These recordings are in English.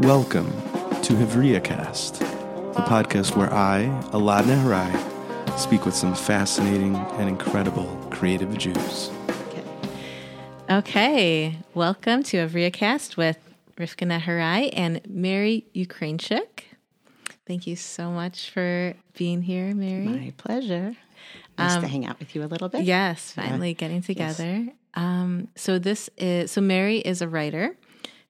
Welcome to Hevria Cast, the podcast where I, Elad Nehorai, speak with some fascinating and incredible creative Jews. Okay, welcome to Hevria Cast with Rivka Nehorai and Merri Ukraincik. Thank you so much for being here, Merri. My pleasure. Nice to hang out with you a little bit. Yes, finally getting together. Um, so this is so Merri is a writer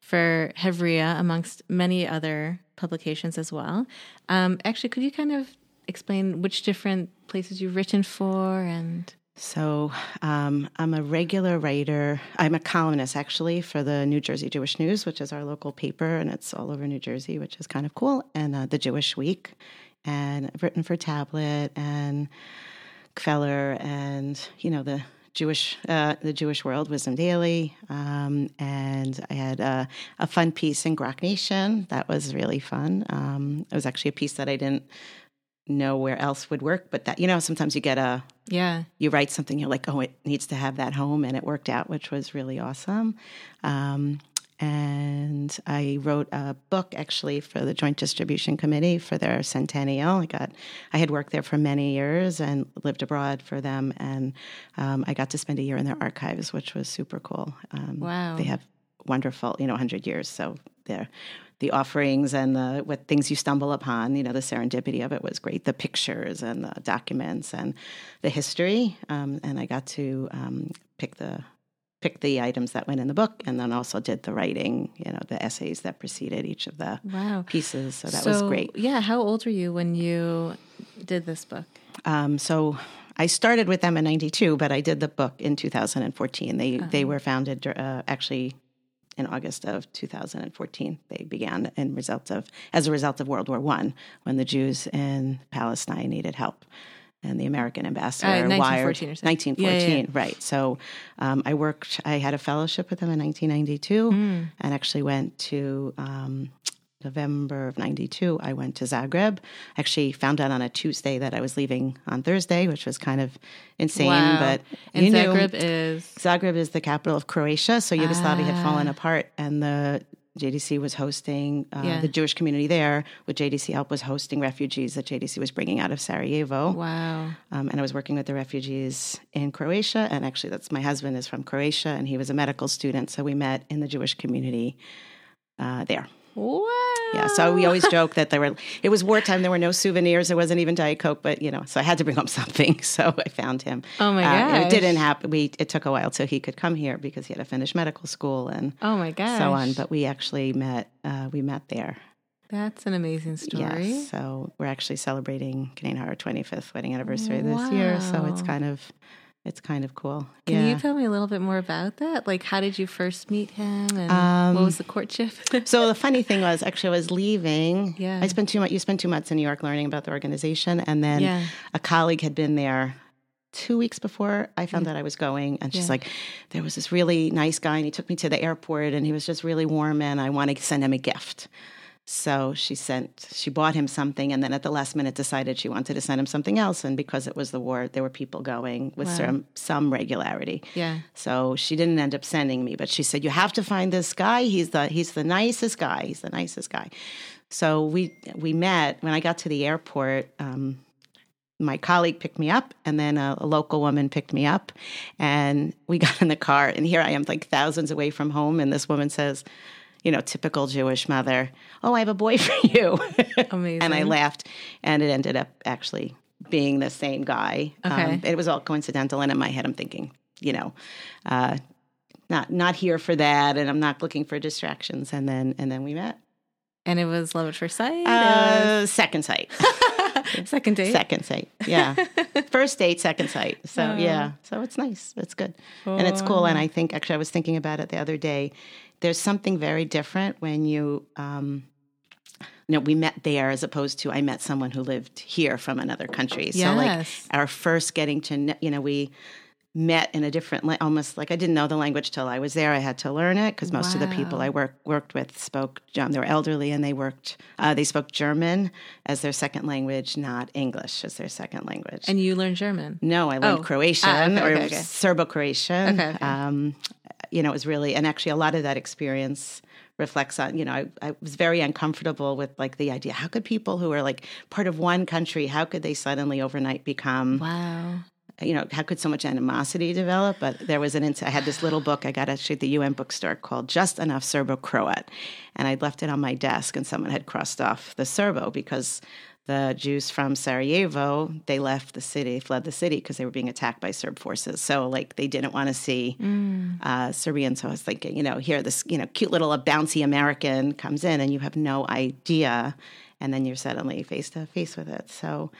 for Hevria amongst many other publications as well. Um, actually, could you kind of explain which different places you've written for and So um, I'm a regular writer. I'm a columnist actually for the New Jersey Jewish News, which is our local paper, and it's all over New Jersey, which is kind of cool. And uh, the Jewish Week, and I've written for Tablet and Kveller, and you know the Jewish uh, the Jewish World, Wisdom Daily, um, and I had a, a fun piece in Grok Nation that was really fun. Um, it was actually a piece that I didn't know where else would work, but that you know sometimes you get a yeah, you write something you're like oh it needs to have that home and it worked out which was really awesome um, and i wrote a book actually for the joint distribution committee for their centennial. I got i had worked there for many years and lived abroad for them. And um, i got to spend a year in their archives which was super cool. Um, Wow. they have wonderful you know 100 years. So they're the offerings and the what things you stumble upon, you know, the serendipity of it was great. The pictures and the documents and the history, um, and I got to um, pick the pick the items that went in the book, and then also did the writing, you know, the essays that preceded each of the wow. pieces. So that was great. Yeah, how old were you when you did this book? Um, so I started with them in '92, but I did the book in 2014. They they were founded uh, actually in August of 2014. They began in result of as a result of World War One, when the Jews in Palestine needed help. And the American ambassador Uh, 1914 wired or something. 1914, Yeah, yeah, right? So um, I worked. I had a fellowship with them in 1992, Hmm. and actually went to um, November of 92, I went to Zagreb. Actually, found out on a Tuesday that I was leaving on Thursday, which was kind of insane. Wow. But and you knew- Zagreb is Zagreb is the capital of Croatia, so Yugoslavia had fallen Ah. apart, and the JDC was hosting uh, Yeah. the Jewish community there. With JDC help, was hosting refugees that JDC was bringing out of Sarajevo. wow. Um, and I was working with the refugees in Croatia. And actually, that's my husband is from Croatia, and he was a medical student, so we met in the Jewish community uh, there. Wow. Yeah, so we always joke that there were. It was wartime. There were no souvenirs. There wasn't even Diet Coke, but you know, so I had to bring home something. So I found him. Oh my Uh, it didn't happen. We it took a while till he could come here because he had to finish medical school and Oh my gosh. so on. But we actually met. Uh, we met there. That's an amazing story. Yes. So we're actually celebrating Canaan our 25th wedding anniversary this year. So it's kind of it's kind of cool. Can yeah. you tell me a little bit more about that? Like, how did you first meet him, and Um, what was the courtship? So the funny thing was, actually, I was leaving. Yeah. I spent two months. You spent two months in New York learning about the organization, and then Yeah. a colleague had been there two weeks before I found out I was going, and she's Yeah. like, "There was this really nice guy, and he took me to the airport, and he was just really warm, and I want to send him a gift." So she sent, she bought him something, and then at the last minute decided she wanted to send him something else. And because it was the war, there were people going with Wow. some some regularity. yeah. So she didn't end up sending me, but she said, "You have to find this guy. He's the he's the nicest guy. He's the nicest guy." So we we met when I got to the airport. Um, my colleague picked me up, and then a, a local woman picked me up, and we got in the car. And here I am, like thousands away from home, and this woman says, "You know, typical Jewish mother. Oh, I have a boy for you." Amazing. and I laughed, and it ended up actually being the same guy. Um, Okay. it was all coincidental, and in my head, I'm thinking, you know, uh, not not here for that, and I'm not looking for distractions. And then and then we met. And it was love at first sight. Uh, second sight, second date. second sight, yeah. First date, second sight. So Oh. yeah, so it's nice. It's good, and it's cool. And I think actually, I was thinking about it the other day. There's something very different when you. Um, you know, we met there as opposed to I met someone who lived here from another country. So like our first getting to you know we met in a different la- almost like I didn't know the language till I was there. I had to learn it because most of the people I work, worked with spoke um, they were elderly and they worked uh, they spoke German as their second language, not English as their second language. And you learned German. no, I learned Oh. Croatian Ah, okay, or okay. Okay, okay. Um, you know, it was really, and actually a lot of that experience reflects on, you know, I, I was very uncomfortable with like the idea how could people who are like part of one country, how could they suddenly overnight become Wow. you know, how could so much animosity develop? But there was an, I had this little book I got actually at the UN bookstore called Just Enough Serbo Croat. And I'd left it on my desk and someone had crossed off the Serbo because the Jews from Sarajevo, they left the city, fled the city because they were being attacked by Serb forces. So like they didn't want to see uh, Serbian. So I was thinking, you know, here this, you know, cute little bouncy American comes in and you have no idea. And then you're suddenly face to face with it. So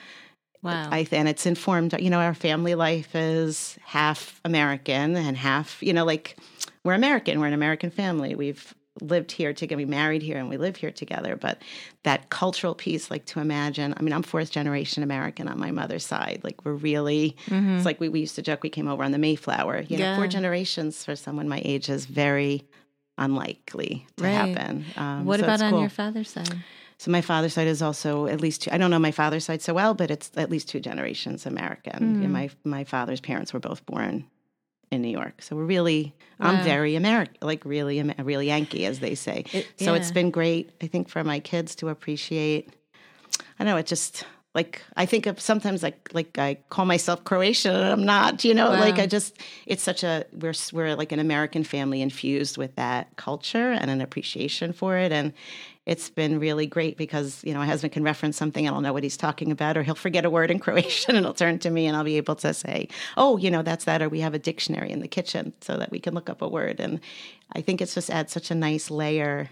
Wow. I and it's informed. You know, our family life is half American and half. You know, like we're American. We're an American family. We've lived here together. We married here and we live here together. But that cultural piece, like to imagine. I mean, I'm fourth generation American on my mother's side. Like we're really. It's like we, we used to joke we came over on the Mayflower. You know, four generations for someone my age is very unlikely to Right. happen. Um, what so about on cool. your father's side? So my father's side is also at least two. I don't know my father's side so well, but it's at least two generations American. Yeah, my my father's parents were both born in New York, so we're really I'm very American, like really really Yankee, as they say. It- so it's been great, I think, for my kids to appreciate. I know it just like I think of sometimes like like I call myself Croatian and I'm not, you know, like I just it's such a we're we're like an American family infused with that culture and an appreciation for it and it's been really great because you know my husband can reference something and I'll know what he's talking about or he'll forget a word in Croatian and he'll turn to me and I'll be able to say oh you know that's that or we have a dictionary in the kitchen so that we can look up a word and I think it's just adds such a nice layer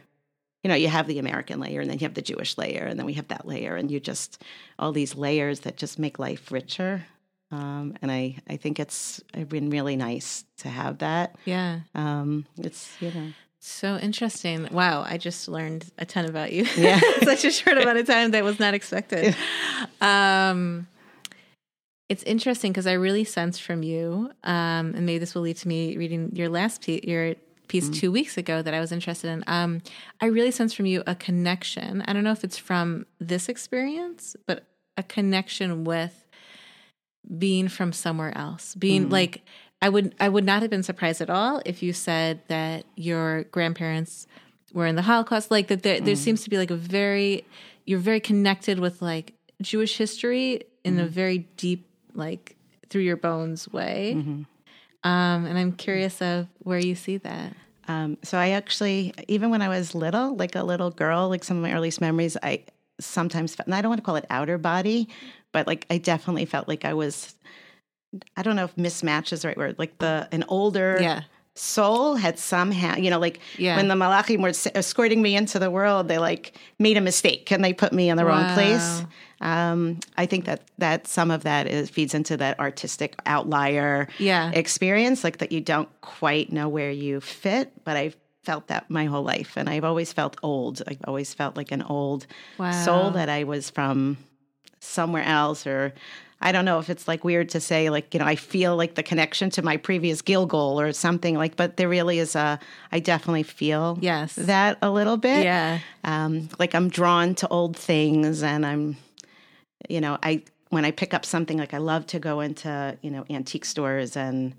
you know, you have the American layer and then you have the Jewish layer and then we have that layer and you just all these layers that just make life richer. Um, and I, I think it's been really nice to have that. Yeah. Um, it's, you know, So interesting. Wow, I just learned a ton about you. Yeah. Such a short amount of time that was not expected. Um it's interesting because I really sensed from you, um, and maybe this will lead to me reading your last piece, your piece two weeks ago that I was interested in. Um, I really sense from you a connection. I don't know if it's from this experience, but a connection with being from somewhere else. Being like I would I would not have been surprised at all if you said that your grandparents were in the Holocaust. Like that there there seems to be like a very you're very connected with like Jewish history in a very deep like through your bones way. Um, and I'm curious of where you see that. Um, so I actually, even when I was little, like a little girl, like some of my earliest memories, I sometimes felt, and I don't want to call it outer body, but like I definitely felt like I was, I don't know if mismatch is the right word, like the an older Yeah. soul had somehow, you know, like Yeah. when the Malachim were escorting me into the world, they like made a mistake and they put me in the wrong place. Um, I think that that some of that is feeds into that artistic outlier Yeah. experience, like that you don't quite know where you fit. But I've felt that my whole life, and I've always felt old. I've always felt like an old Wow. soul that I was from somewhere else, or I don't know if it's like weird to say, like you know, I feel like the connection to my previous Gilgul or something like. But there really is a. I definitely feel Yes. that a little bit Yeah. um, like I'm drawn to old things, and I'm, you know, I when I pick up something, like I love to go into you know antique stores and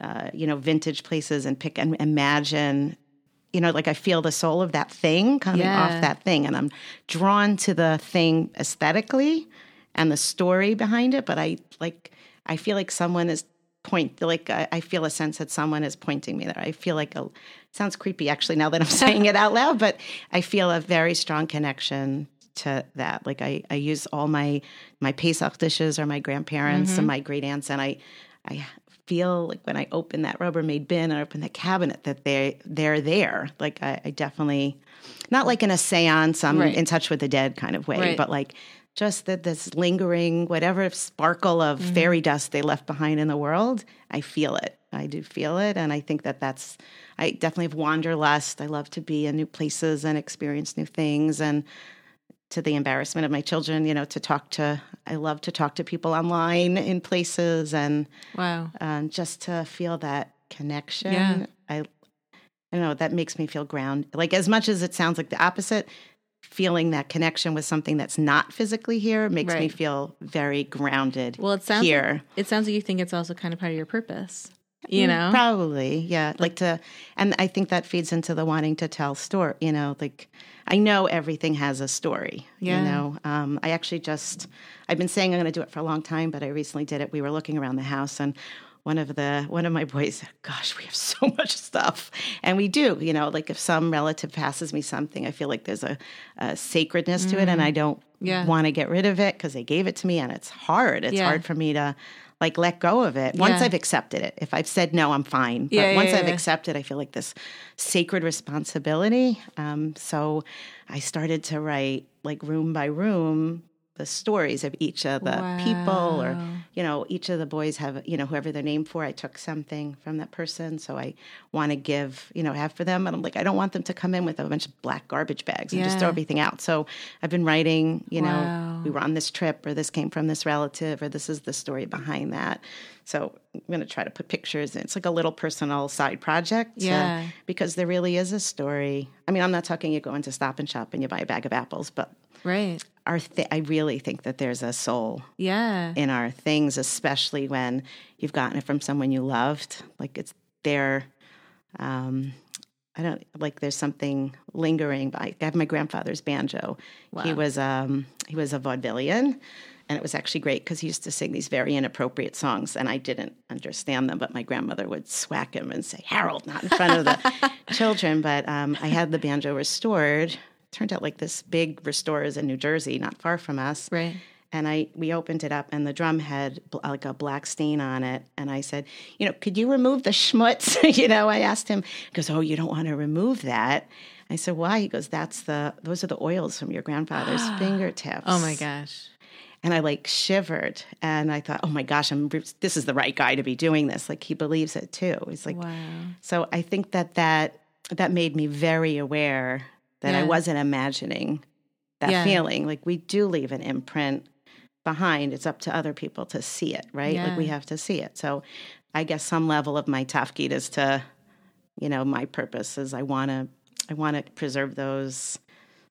uh, you know vintage places and pick and imagine. You know, like I feel the soul of that thing coming Yeah. off that thing, and I'm drawn to the thing aesthetically and the story behind it. But I like, I feel like someone is point like I, I feel a sense that someone is pointing me there. I feel like a sounds creepy actually now that I'm saying it out loud, but I feel a very strong connection to that. Like I, I use all my my Pesach dishes or my grandparents and mm-hmm. my great aunts, and I I feel like when I open that Rubbermaid bin or open the cabinet that they they're there. Like I, I definitely not like in a seance, I'm Right. in touch with the dead kind of way, Right. but like just that this lingering whatever sparkle of Mm-hmm. fairy dust they left behind in the world i feel it i do feel it and i think that that's i definitely have wanderlust i love to be in new places and experience new things and to the embarrassment of my children you know to talk to i love to talk to people online in places and Wow. um, just to feel that connection Yeah. i I don't know that makes me feel ground like as much as it sounds like the opposite feeling that connection with something that's not physically here makes me feel very grounded Well, it sounds here It sounds like you think it's also kind of part of your purpose. you Mm, know? Probably, yeah. Like to, and I think that feeds into the wanting to tell story. You know, like I know everything has a story. Yeah. You know, um, I actually just I've been saying I'm going to do it for a long time, but I recently did it. We were looking around the house and. One of the one of my boys said, "Gosh, we have so much stuff," and we do. You know, like if some relative passes me something, I feel like there's a, a sacredness to it, and I don't Mm. Yeah. want to get rid of it because they gave it to me, and it's hard. It's Yeah. hard for me to like let go of it once Yeah. I've accepted it. If I've said no, I'm fine. But Yeah, once yeah, I've accepted, I feel like this sacred responsibility. Um, so I started to write like room by room the stories of each of the people or you know each of the boys have you know whoever they're named for i took something from that person so i want to give you know have for them and i'm like i don't want them to come in with a bunch of black garbage bags and just throw everything out so i've been writing you know Wow. we were on this trip or this came from this relative or this is the story behind that so i'm going to try to put pictures in it's like a little personal side project uh, Yeah. because there really is a story i mean i'm not talking you go into stop and shop and you buy a bag of apples but Right. Our th- i really think that there's a soul Yeah. in our things, especially when you've gotten it from someone you loved. Like it's there. Um, I don't like. There's something lingering. By I have my grandfather's banjo. He was um, he was a vaudevillian, and it was actually great because he used to sing these very inappropriate songs, and I didn't understand them. But my grandmother would swack him and say Harold, not in front of the children. But um, I had the banjo restored. Turned out like this big restorer is in New Jersey, not far from us Right. and I we opened it up and the drum had bl- like a black stain on it and I said, you know, could you remove the schmutz? you know, I asked him. He goes, oh, you don't want to remove that. I said, why? He goes, that's the those are the oils from your grandfather's fingertips. Oh my gosh. And I like shivered and I thought, oh my gosh, I'm this is the right guy to be doing this. Like he believes it too. He's like, Wow. so I think that that that made me very aware that I wasn't imagining that Yeah. feeling. Like we do leave an imprint behind. It's up to other people to see it, right? Like we have to see it. So I guess some level of my tafkid is to, you know, my purpose is I want to I want to preserve those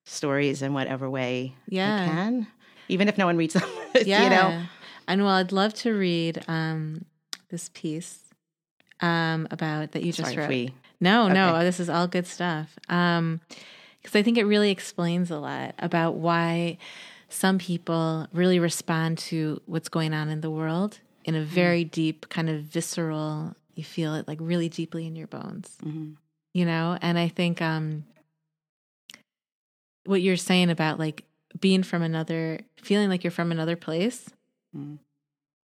stories in whatever way Yeah. I can, even if no one reads them. Yeah. you know, And well, I'd love to read um, this piece um, about that you just sorry wrote. we. No, no, this is all good stuff. Um, because I think it really explains a lot about why some people really respond to what's going on in the world in Mm-hmm. a very deep, kind of visceral. You feel it like really deeply in your bones, Mhm. you know. And I think um, what you're saying about like being from another, feeling like you're from another place, Mhm.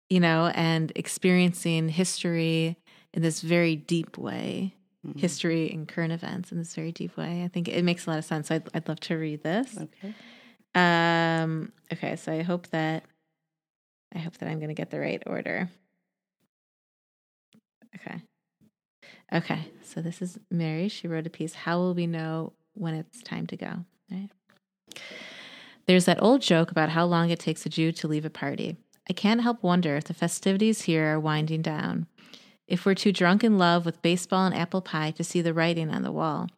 you know, and experiencing history in this very deep way, Mhm. history and current events in this very deep way. I think it makes a lot of sense. I'd, I'd love to read this. Okay. Um, okay, so I hope that I hope that I'm going to get the right order. Okay. Okay, so this is Merri. She wrote a piece. How will we know when it's time to go? Right. There's that old joke about how long it takes a Jew to leave a party. I can't help wonder if the festivities here are winding down. If we're too drunk in love with baseball and apple pie to see the writing on the wall.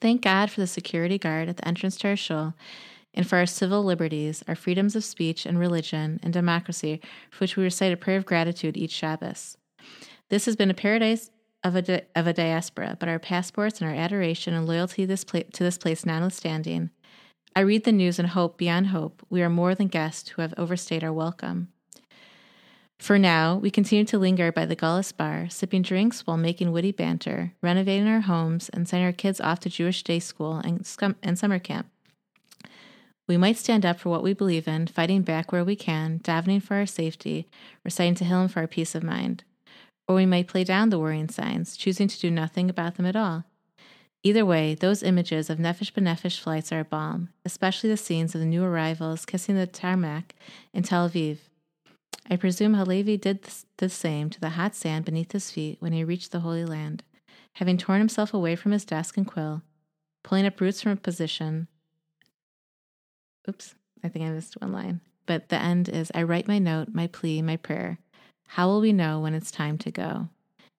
Thank God for the security guard at the entrance to our shul and for our civil liberties, our freedoms of speech and religion and democracy, for which we recite a prayer of gratitude each Shabbos. This has been a paradise of a, di- of a diaspora, but our passports and our adoration and loyalty this pla- to this place notwithstanding, I read the news and hope beyond hope we are more than guests who have overstayed our welcome. For now, we continue to linger by the Gullis bar, sipping drinks while making witty banter, renovating our homes, and sending our kids off to Jewish day school and, scum- and summer camp. We might stand up for what we believe in, fighting back where we can, davening for our safety, reciting to Tehillim for our peace of mind. Or we might play down the worrying signs, choosing to do nothing about them at all. Either way, those images of Nefesh B'Nefesh flights are a balm, especially the scenes of the new arrivals kissing the tarmac in Tel Aviv. I presume Halevi did the same to the hot sand beneath his feet when he reached the Holy Land, having torn himself away from his desk and quill, pulling up roots from a position. Oops, I think I missed one line. But the end is I write my note, my plea, my prayer. How will we know when it's time to go?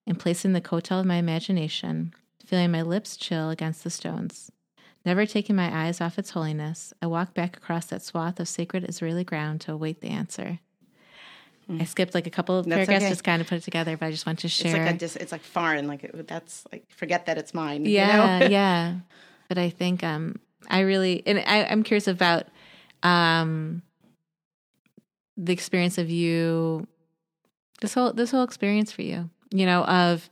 And placing the kotel of my imagination, feeling my lips chill against the stones. Never taking my eyes off its holiness, I walk back across that swath of sacred Israeli ground to await the answer. I skipped like a couple of That's paragraphs, okay. just kind of put it together, but I just want to share. It's like a dis, it's like foreign. Like it, that's like forget that it's mine. you yeah, know? yeah. But I think um, I really, and I, I'm curious about um, the experience of you, this whole this whole experience for you. You know, of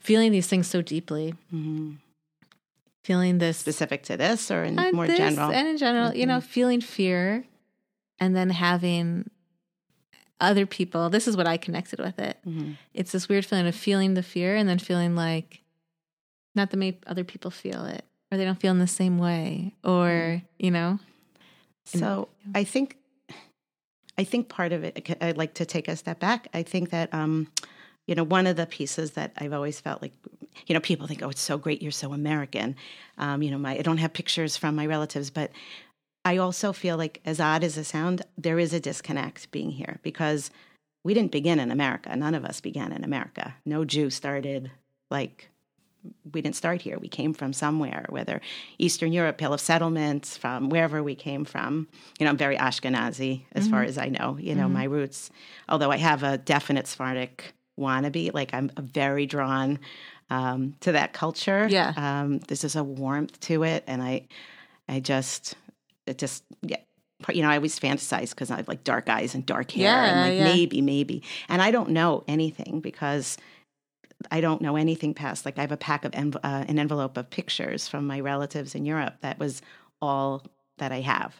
feeling these things so deeply, Mhm. feeling this Specific to this or in Uh, more this general. and in general, you know, feeling fear and then having other people. This is what I connected with it. Mhm. It's this weird feeling of feeling the fear and then feeling like not that many other people feel it or they don't feel in the same way or, you know, So I think, I think part of it. I'd like to take a step back. I think that, um, you know, one of the pieces that I've always felt like, you know, people think, oh, it's so great, you're so American. Um, you know, my I don't have pictures from my relatives, but I also feel like, as odd as it sound, there is a disconnect being here because we didn't begin in America. None of us began in America. No Jew started like we didn't start here. We came from somewhere, whether Eastern Europe, Pale of Settlements, from wherever we came from. You know, I'm very Ashkenazi as far as I know, you know, my roots. Although I have a definite Sephardic wannabe, like I'm very drawn um, to that culture. Yeah. Um, this is a warmth to it. And I, I just, it just, yeah. You know, I always fantasize because I have like dark eyes and dark hair, Yeah, and like yeah. maybe, maybe, and I don't know anything because I don't know anything past like I have a pack of env- uh, an envelope of pictures from my relatives in Europe. That was all that I have,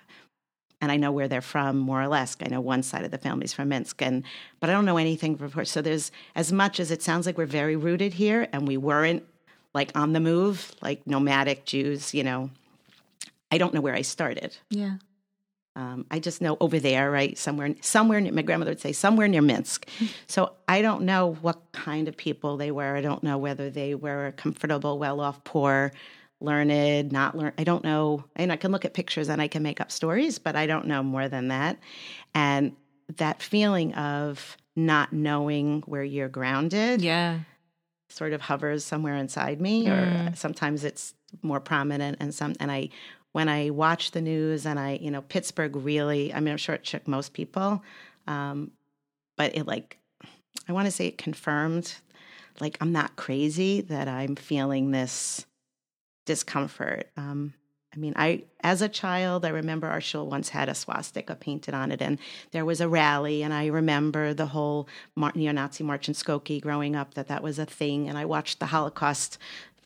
and I know where they're from more or less. I know one side of the family's from Minsk, and but I don't know anything before. So there's as much as it sounds like we're very rooted here, and we weren't like on the move, like nomadic Jews. You know, I don't know where I started. yeah. Um, I just know over there, right somewhere, somewhere. near- My grandmother would say somewhere near Minsk. So I don't know what kind of people they were. I don't know whether they were comfortable, well-off, poor, learned, not learned. I don't know. And I can look at pictures and I can make up stories, but I don't know more than that. And that feeling of not knowing where you're grounded Yeah. sort of hovers somewhere inside me, or sometimes it's more prominent. And some, and I, when I watch the news, and I, you know, Pittsburgh really, I mean, I'm sure it shook most people, um, but it like, I want to say it confirmed, like I'm not crazy that I'm feeling this discomfort. Um, I mean, I as a child, I remember our shul once had a swastika painted on it, and there was a rally, and I remember the whole neo-Nazi march in Skokie growing up. That that was a thing, and I watched the Holocaust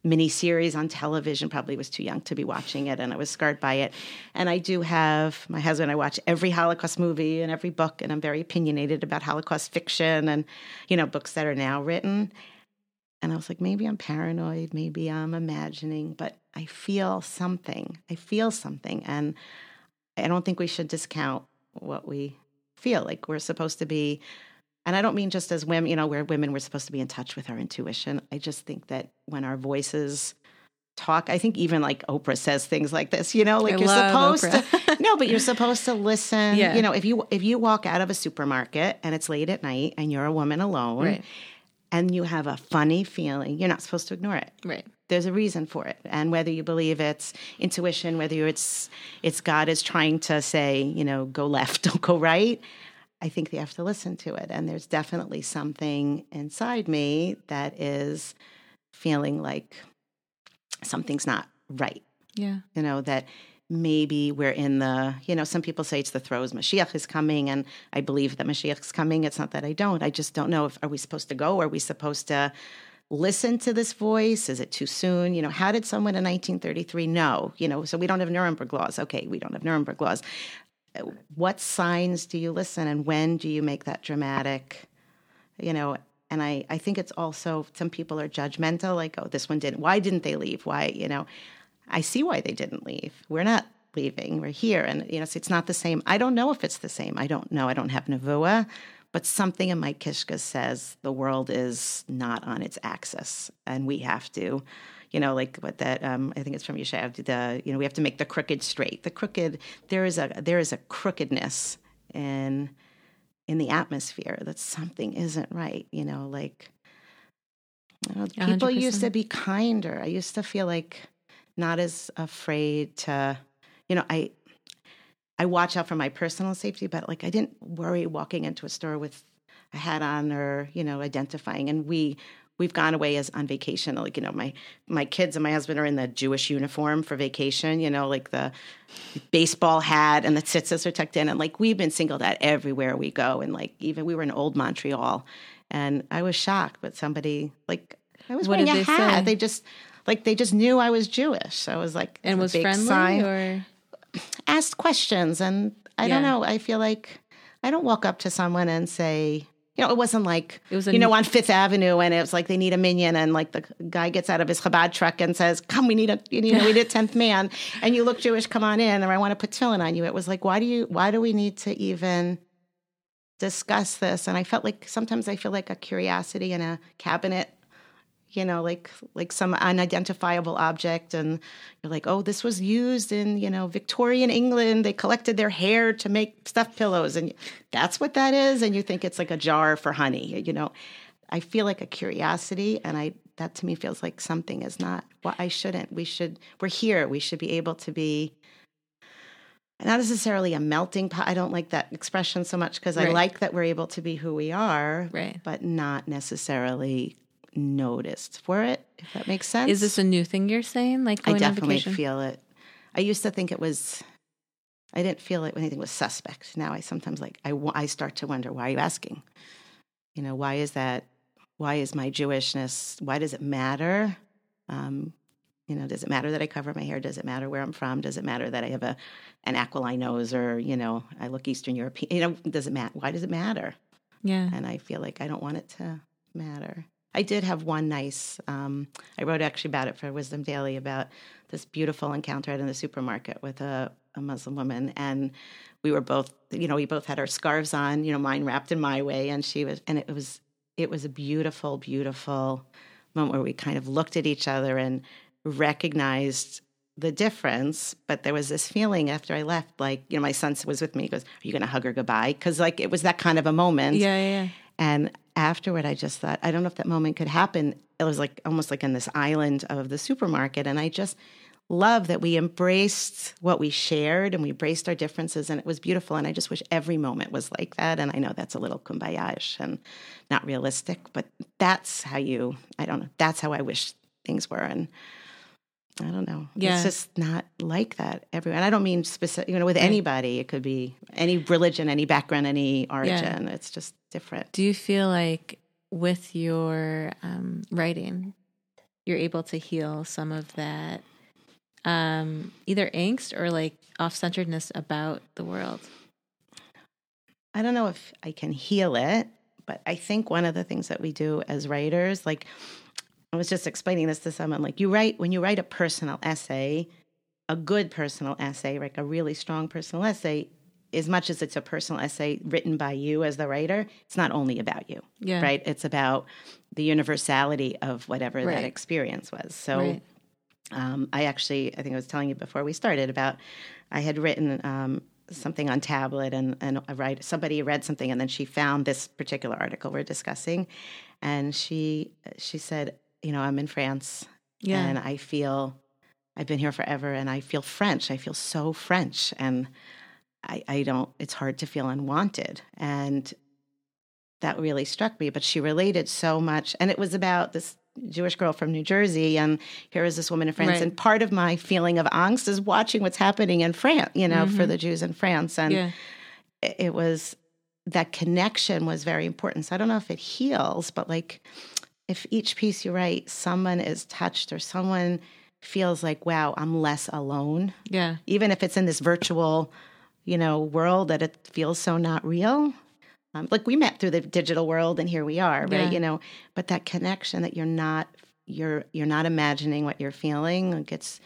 miniseries on television. Probably was too young to be watching it, and I was scarred by it. And I do have my husband. I watch every Holocaust movie and every book, and I'm very opinionated about Holocaust fiction and you know books that are now written. And I was like, maybe I'm paranoid, maybe I'm imagining, but I feel something. I feel something. And I don't think we should discount what we feel like we're supposed to be. And I don't mean just as women, you know, we're women, we're supposed to be in touch with our intuition. I just think that when our voices talk, I think even like Oprah says things like this, you know, like I you're supposed to no, but you're supposed to listen. Yeah. You know, if you if you walk out of a supermarket and it's late at night and you're a woman alone Right. and you have a funny feeling, you're not supposed to ignore it. Right. There's a reason for it. And whether you believe it's intuition, whether it's it's God is trying to say, you know, go left, don't go right, I think they have to listen to it. And there's definitely something inside me that is feeling like something's not right. Yeah. you know that maybe we're in the you know some people say it's the throes mashiach is coming and i believe that mashiach is coming. It's not that i don't. I just don't know if are we supposed to go? Are we supposed to listen to this voice? Is it too soon? You know how did someone in 1933 know? You know so we don't have nuremberg laws. Okay we don't have nuremberg laws what signs do you listen and when do you make that dramatic you know? And I, I think it's also some people are judgmental like oh this one didn't why didn't they leave? Why you know? I see why they didn't leave. We're not leaving we're here. And you know so it's not the same. I don't know if it's the same. I don't know. I don't have nevuah but something in my kishka says the world is not on its axis and we have to you know like what that um, i think it's from yeshayahu the you know we have to make the crooked straight. The crooked there is a there is a crookedness in in the atmosphere that something isn't right you know like you know, people hundred used to be kinder. I used to feel like not as afraid to you know i i watch out for my personal safety but like i didn't worry walking into a store with a hat on or you know identifying. And we we've gone away as on vacation like you know my my kids and my husband are in the jewish uniform for vacation you know like the baseball hat and the tzitzis are tucked in. And like we've been singled out everywhere we go. And like even we were in old montreal. And i was shocked but somebody like i was What wearing did a they hat. say? they just like they just knew i was jewish. So i was like And was friendly sign. or? Asked questions. And I don't know. I feel like I don't walk up to someone and say, you know, it wasn't like It was a you know on Fifth Avenue and it was like they need a minyan and like the guy gets out of his Chabad truck and says, "Come, we need a you know we need a tenth man," and you look Jewish, come on in, or I want to put tefillin on you. It was like, why do you why do we need to even discuss this? And I felt like sometimes I feel like a curiosity in a cabinet you know like like some unidentifiable object and you're like oh this was used in you know victorian england. They collected their hair to make stuffed pillows. And that's what that is and you think it's like a jar for honey you know. I feel like a curiosity and i that to me feels like something is not well i shouldn't. We should we're here. We should be able to be not necessarily a melting pot. I don't like that expression so much because i like that we're able to be who we are right? but not necessarily noticed for it, if that makes sense. Is this a new thing you're saying? Like I definitely feel it. I used to think it was, I didn't feel it when anything was suspect. Now I sometimes like, I, I start to wonder, why are you asking? You know, why is that? Why is my Jewishness, why does it matter? Um, you know, does it matter that I cover my hair? Does it matter where I'm from? Does it matter that I have a an aquiline nose or, you know, I look Eastern European? You know, does it matter? Why does it matter? yeah. and I feel like I don't want it to matter. I did have one nice. Um, I wrote actually about it for Wisdom Daily about this beautiful encounter in the supermarket with a, a Muslim woman, and we were both, you know, we both had our scarves on, you know, mine wrapped in my way, and she was, and it was, it was a beautiful, beautiful moment where we kind of looked at each other and recognized the difference but there was this feeling after i left like you know my son was with me he goes are you going to hug her goodbye because like it was that kind of a moment Yeah, yeah, yeah. and afterward, I just thought, I don't know if that moment could happen. It was like almost like in this island of the supermarket. And I just love that we embraced what we shared and we embraced our differences. And it was beautiful. And I just wish every moment was like that. And I know that's a little kumbaya and not realistic, but that's how you, I don't know, that's how I wish things were. And I don't know. Yeah. It's just not like that everywhere. And I don't mean specific, you know, with anybody. It could be any religion, any background, any origin. It's just different. Do you feel like with your um, writing, you're able to heal some of that um, either angst or like off centeredness about the world? I don't know if I can heal it, but I think one of the things that we do as writers, like I was just explaining this to someone, like you write when you write a personal essay, a good personal essay, like a really strong personal essay, as much as it's a personal essay written by you as the writer, it's not only about you, Yeah. right? It's about the universality of whatever Right. that experience was. So Right. um, I actually, I think I was telling you before we started about, I had written um, something on tablet, and and I write somebody read something, and then she found this particular article we're discussing, and she she said, you know, I'm in France, Yeah. and I feel I've been here forever, and I feel French. I feel so French, and I I don't. It's hard to feel unwanted, and that really struck me. But she related so much, and it was about this Jewish girl from New Jersey, and here is this woman in France. Right. And part of my feeling of angst is watching what's happening in France, you know, for mm-hmm. the Jews in France. And yeah. it, it was that connection was very important. So I don't know if it heals, but like if each piece you write, someone is touched or someone feels like, wow, I'm less alone, Yeah. even if it's in this virtual, you know, world that it feels so not real. Um, like we met through the digital world, and here we are, right? Yeah. You know, but that connection that you're not you're you're not imagining what you're feeling. Like it's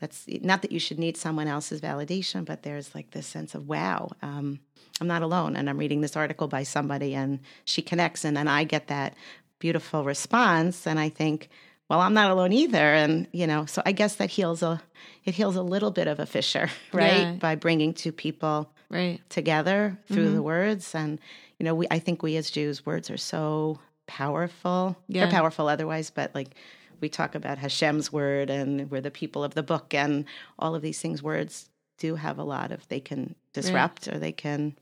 that's not that you should need someone else's validation, but there's like this sense of wow, um, I'm not alone, and I'm reading this article by somebody, and she connects, and then I get that beautiful response, and I think, well, I'm not alone either, and you know, so I guess that heals a it heals a little bit of a fissure, right, Yeah. by bringing two people Right. together through Mm-hmm. the words and you know we i think we as jews words are so powerful Yeah. they're powerful otherwise but like we talk about hashem's word and we're the people of the book and all of these things words do have a lot of they can disrupt or they can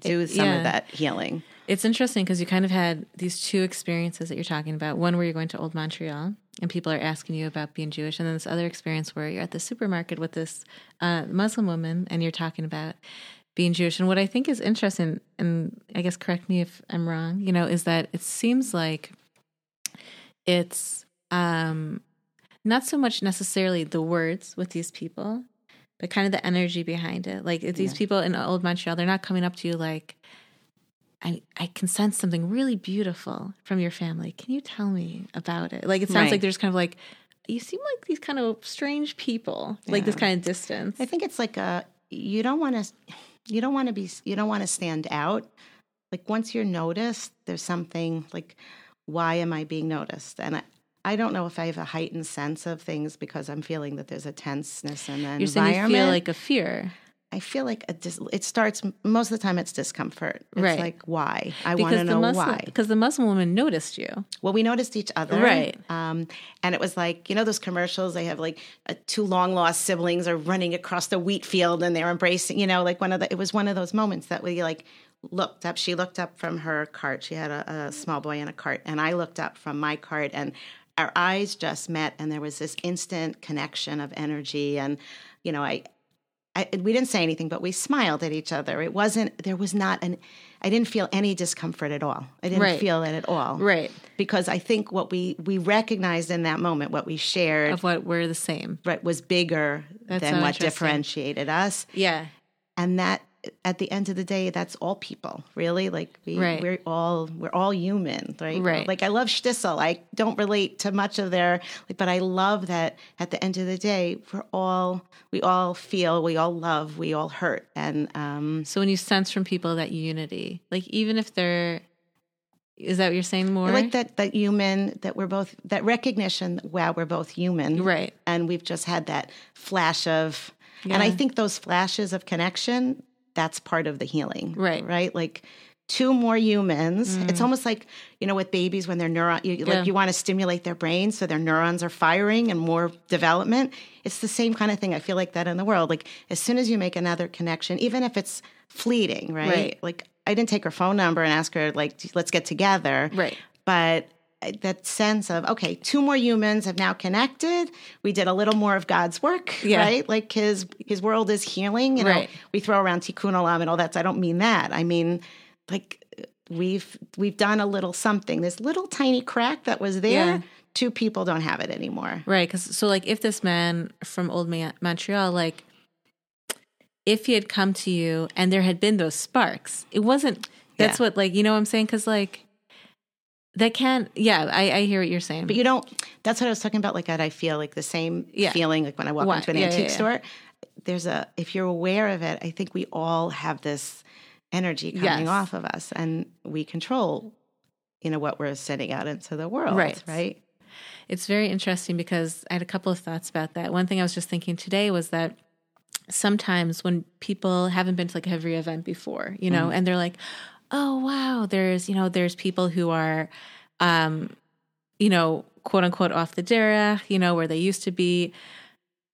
do It- some yeah. of that healing. It's interesting because you kind of had these two experiences that you're talking about. One where you're going to Old Montreal and people are asking you about being Jewish, and then this other experience where you're at the supermarket with this uh, Muslim woman and you're talking about being Jewish. And what I think is interesting, and I guess correct me if I'm wrong, you know, is that it seems like it's um, not so much necessarily the words with these people, but kind of the energy behind it. Like if these Yeah. people in Old Montreal, they're not coming up to you like, I, I can sense something really beautiful from your family. Can you tell me about it? Like it sounds Right. like there's kind of like you seem like these kind of strange people, like this kind of distance. I think it's like a you don't want to you don't want to be you don't want to stand out. Like once you're noticed, there's something like why am I being noticed? And I I don't know if I have a heightened sense of things because I'm feeling that there's a tenseness in the You're saying you environment. feel like a fear. I feel like a dis- it starts most of the time. It's discomfort. It's Right. like why I want to know Muslim why. because the Muslim woman noticed you. Well, we noticed each other, Right. Um, and it was like you know those commercials. They have like uh, two long lost siblings are running across the wheat field and they're embracing. You know, like one of the. It was one of those moments that we like looked up. She looked up from her cart. She had a, a small boy in a cart, and I looked up from my cart, and our eyes just met, and there was this instant connection of energy, and you know, I I, we didn't say anything, but we smiled at each other. It wasn't, there was not an, I didn't feel any discomfort at all. I didn't Right. feel it at all. Right. Because I think what we, we recognized in that moment, what we shared, Of what we're the same. right, was bigger That's than what differentiated us. Yeah. And that, at the end of the day, that's all people, really. Like we, Right. we're all we're all human, right? Right. Like I love Shtisel. I don't relate to much of their, like, but I love that at the end of the day, we're all we all feel, we all love, we all hurt, and um, So when you sense from people that unity, like even if they're is that what you're saying more? I like that that human that we're both that recognition. Wow, we're both human, Right. And we've just had that flash of, and I think those flashes of connection, that's part of the healing, Right. Mm. Right, like two more humans. It's almost like you know with babies when their neuron, you, Yeah. like you want to stimulate their brains so their neurons are firing and more development. It's the same kind of thing. I feel like that in the world. Like as soon as you make another connection, even if it's fleeting, right? Right. Like I didn't take her phone number and ask her like let's get together, Right. but that sense of okay two more humans have now connected we did a little more of god's work Yeah. right like his his world is healing you know Right. we throw around tikkun olam and all that so i don't mean that i mean like we've we've done a little something this little tiny crack that was there Yeah. two people don't have it anymore Right. Because so, like, if this man from Old Montreal, like, if he had come to you and there had been those sparks, it wasn't. That's Yeah. what, like, you know what I'm saying? Because, like, that can't. Yeah, I, I hear what you're saying. but you don't that's what i was talking about like that i feel like the same Yeah. feeling like when i walk into an Yeah, antique yeah. store there's a if you're aware of it i think we all have this energy coming Yes. off of us and we control you know what we're sending out into the world Right. right It's very interesting because I had a couple of thoughts about that. One thing I was just thinking today was that sometimes when people haven't been to like a Hevria event before, you know, mm. and they're like, "Oh wow, there's you know there's people who are, um, you know, quote unquote off the derech, you know, where they used to be."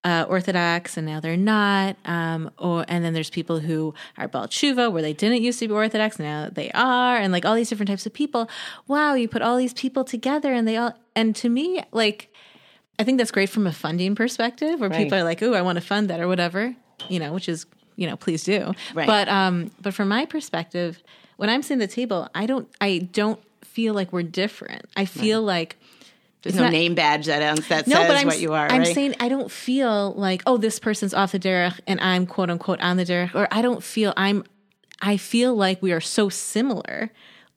Uh, Orthodox and now they're not, um, or and then there's people who are Baal Tshuva where they didn't used to be Orthodox now they are, and like all these different types of people. Wow, you put all these people together and they all and to me like I think that's great from a funding perspective where people are like, "Oh, I want to fund that or whatever," you know, which is you know, please do. Right. But um, but from my perspective, when I'm sitting at the table, I don't I don't feel like we're different. I feel like there's no not- name badge that, ends- that no, says but I'm what you are I'm right? saying I don't feel like oh this person's off the derech and I'm quote unquote on the derech, or I don't feel I'm. I feel like we are so similar.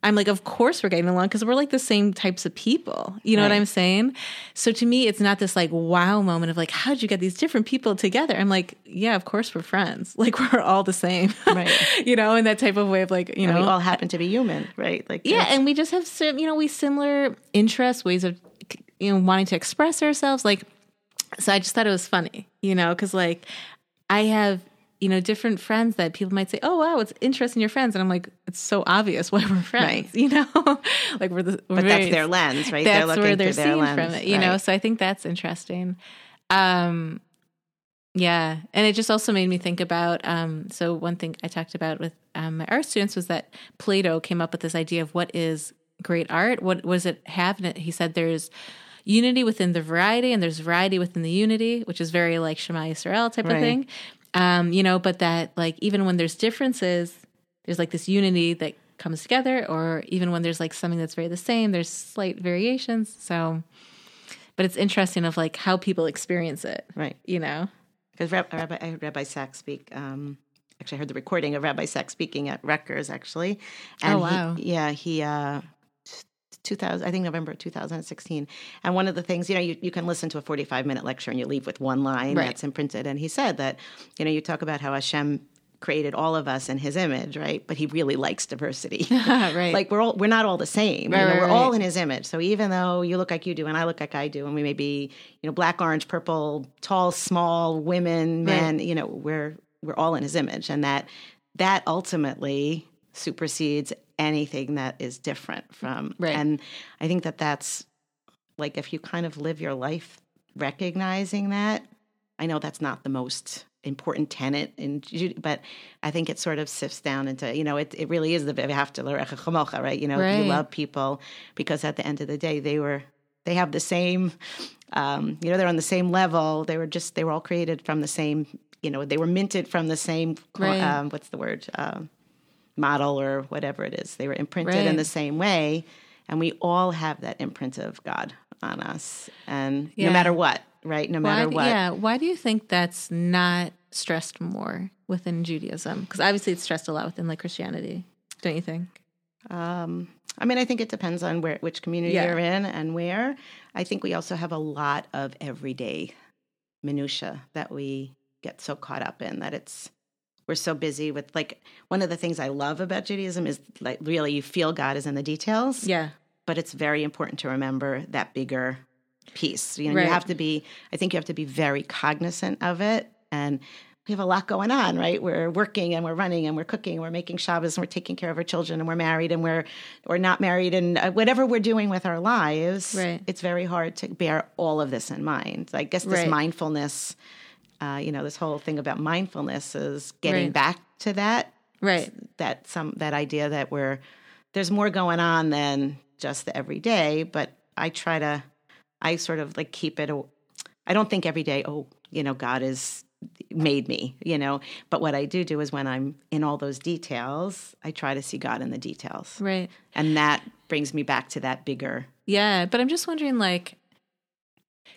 I'm like, of course we're getting along because we're like the same types of people. You know what I'm saying? So to me, it's not this like wow moment of like, how did you get these different people together? I'm like, yeah, of course we're friends. Like we're all the same, Right. you know, in that type of way of like, you And know, we all happen to be human right like yeah, and we just have sim- you know we similar interests, ways of you know wanting to express ourselves. Like, so I just thought it was funny, you know, because like I have you know different friends that people might say, "Oh wow, it's interesting your friends," and I'm like, it's so obvious why we're friends, Right. you know, like we're the we're but that's their lens right that's they're looking where they're through their seeing lens from it, you know. So I think that's interesting. Um, Yeah, and it just also made me think about. Um, so one thing I talked about with um, my art students was that Plato came up with this idea of what is great art. What was it have? And he said there's unity within the variety, and there's variety within the unity, which is very like Shema Yisrael type Right. of thing. Um, you know, but that like even when there's differences, there's like this unity that comes together, or even when there's like something that's very the same, there's slight variations. So, but it's interesting of like how people experience it. Right. You know. Because Rabbi, I heard Rabbi Sacks speak. Um, actually, I heard the recording of Rabbi Sacks speaking at Rutgers, actually. And Oh, wow. He, yeah, he, uh, 2000, I think November 2016. And one of the things, you know, you, you can listen to a 45 minute lecture and you leave with one line Right. that's imprinted. And he said that, you know, you talk about how Hashem created all of us in his image, right? But he really likes diversity. right. like we're all we're not all the same. Right, you know, right, we're all in his image. So even though you look like you do and I look like I do, and we may be, you know, black, orange, purple, tall, small, women, men, you know, we're we're all in his image. And that that ultimately supersedes anything that is different from Right. and I think that that's like if you kind of live your life recognizing that, I know that's not the most important tenet in but I think it sort of sifts down into, you know, it, it really is the chamocha, right? You know, Right. you love people because at the end of the day, they were, they have the same, um, you know, they're on the same level. They were just, they were all created from the same, you know, they were minted from the same, Right. um, what's the word, um, model or whatever it is. They were imprinted Right. in the same way. And we all have that imprint of God on us. And Yeah. no matter what, right? No matter why, what. Yeah. Why do you think that's not stressed more within Judaism? Because obviously it's stressed a lot within like Christianity, don't you think? Um, I mean, I think it depends on where which community Yeah. you're in and where. I think we also have a lot of everyday minutia that we get so caught up in that it's we're so busy with like one of the things I love about Judaism is like really you feel God is in the details. Yeah. but it's very important to remember that bigger piece. You know, Right. you have to be. I think you have to be very cognizant of it, and we have a lot going on, right? We're working and we're running and we're cooking, and we're making Shabbos and we're taking care of our children and we're married and we're or not married and uh, whatever we're doing with our lives. Right. It's very hard to bear all of this in mind. I guess this Right. mindfulness. Uh, you know, this whole thing about mindfulness is getting Right. back to that Right. that some that idea that we're there's more going on than just the everyday but i try to i sort of like keep it I don't think every day oh you know god is made me you know but what i do do is when i'm in all those details i try to see god in the details Right. and that brings me back to that bigger Yeah. But I'm just wondering like,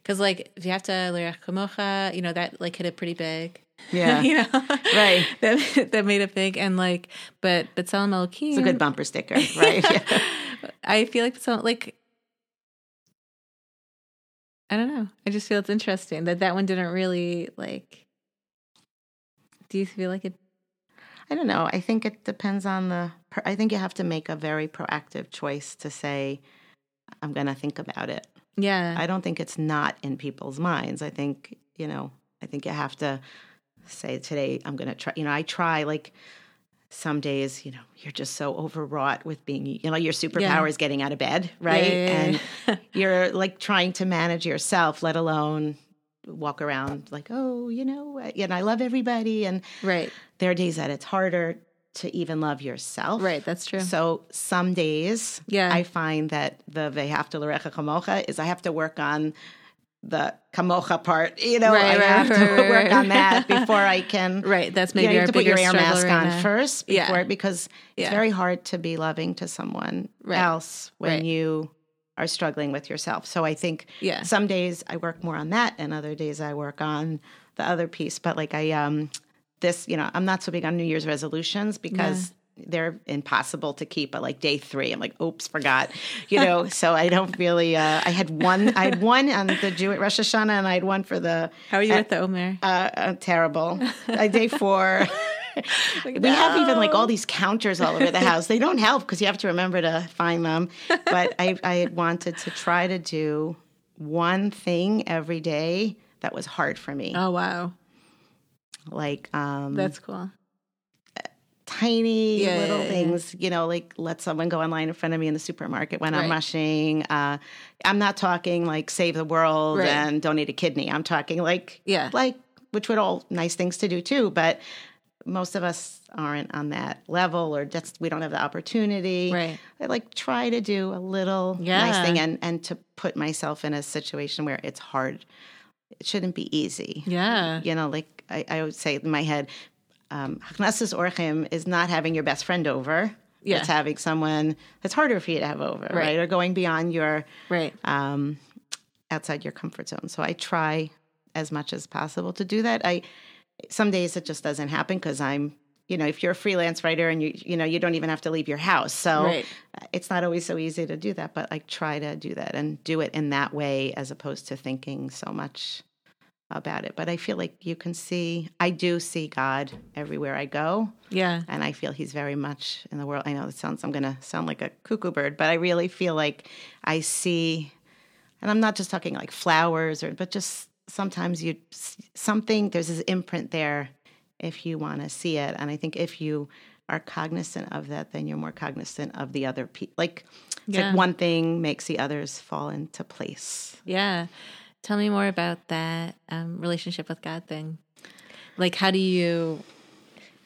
because like if you have to you know, that like hit it pretty big. Yeah. you know, Right. that that made it big, and like, but but Tzelem Elohim, it's a good bumper sticker right Yeah. I feel like so like I don't know. I just feel it's interesting that that one didn't really like. Do you feel like it? I don't know. I think it depends on the. I think you have to make a very proactive choice to say, I'm going to think about it. Yeah, I don't think it's not in people's minds. I think, you know, I think you have to say today, I'm going to try. You know, I try like some days, you know, you're just so overwrought with being, you know, your superpower Yeah. is getting out of bed, right? yeah, yeah, and you're like trying to manage yourself, let alone walk around like, oh, you know, and I love everybody. And right, there are days that it's harder to even love yourself. right. That's true. So some days, Yeah. I find that the vehafta l'recha kamocha is I have to work on the kamocha part. You know, Right, I right, have to right, work right. on that before I can. right. That's You, know, maybe you have to put your air mask on now. first Yeah. before because it's very hard to be loving to someone Right. else when Right. you are struggling with yourself. So I think Yeah. some days I work more on that and other days I work on the other piece. But like I um this, you know, I'm not so big on New Year's resolutions because they're impossible to keep at like day three. I'm like, oops, forgot. You know, so I don't really uh I had one I had one on the Jewish Rosh Hashanah and I had one for the How are you with the Omer? uh, uh terrible. uh, day four. We have even like all these counters all over the house. They don't help because you have to remember to find them. But I, I wanted to try to do one thing every day that was hard for me. Oh wow, Like um, that's cool. tiny Yeah, little yeah, yeah. things, you know, like let someone go online in front of me in the supermarket when I'm Right. rushing. Uh, I'm not talking like save the world Right. and donate a kidney. I'm talking like, Yeah. like which would all nice things to do too, but most of us aren't on that level or just we don't have the opportunity. Right. I like try to do a little nice thing and and to put myself in a situation where it's hard. It shouldn't be easy. Yeah. You know, like I, I would say in my head, um, Hachnasas Orchim is not having your best friend over. Yeah. It's having someone that's harder for you to have over, right? Right. Or going beyond your Right. um, outside your comfort zone. So I try as much as possible to do that. I some days it just doesn't happen because I'm you know if you're a freelance writer and you you know you don't even have to leave your house, so Right. it's not always so easy to do that. But like try to do that and do it in that way as opposed to thinking so much about it. But I feel like you can see I do see God everywhere I go Yeah. and I feel he's very much in the world. I know it sounds I'm going to sound like a cuckoo bird, but I really feel like I see, and I'm not just talking like flowers or, but just sometimes you something there's this imprint there if you want to see it, and I think if you are cognizant of that, then you're more cognizant of the other people. Like it's Yeah. like one thing makes the others fall into place. Yeah. Tell me more about that um, relationship with God thing. Like, how do you,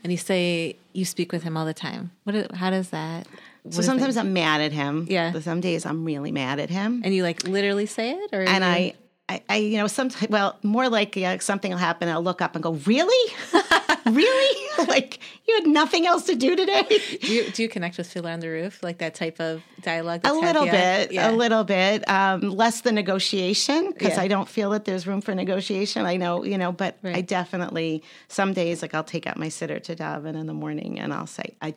and you say you speak with him all the time. What? How does that? what So sometimes? I'm mad at him. Yeah. Some days I'm really mad at him. and you like literally say it, or and I, I, I, you know, sometimes, well, more like yeah, something will happen. I'll look up and go, really, really, like you had nothing else to do today. do you do you connect with Fiddler on the Roof, like that type of dialogue? A little bit, Yeah. a little bit, um, less the negotiation because Yeah. I don't feel that there's room for negotiation. I know, you know, but I definitely some days like I'll take out my siddur to daven in the morning and I'll say, I.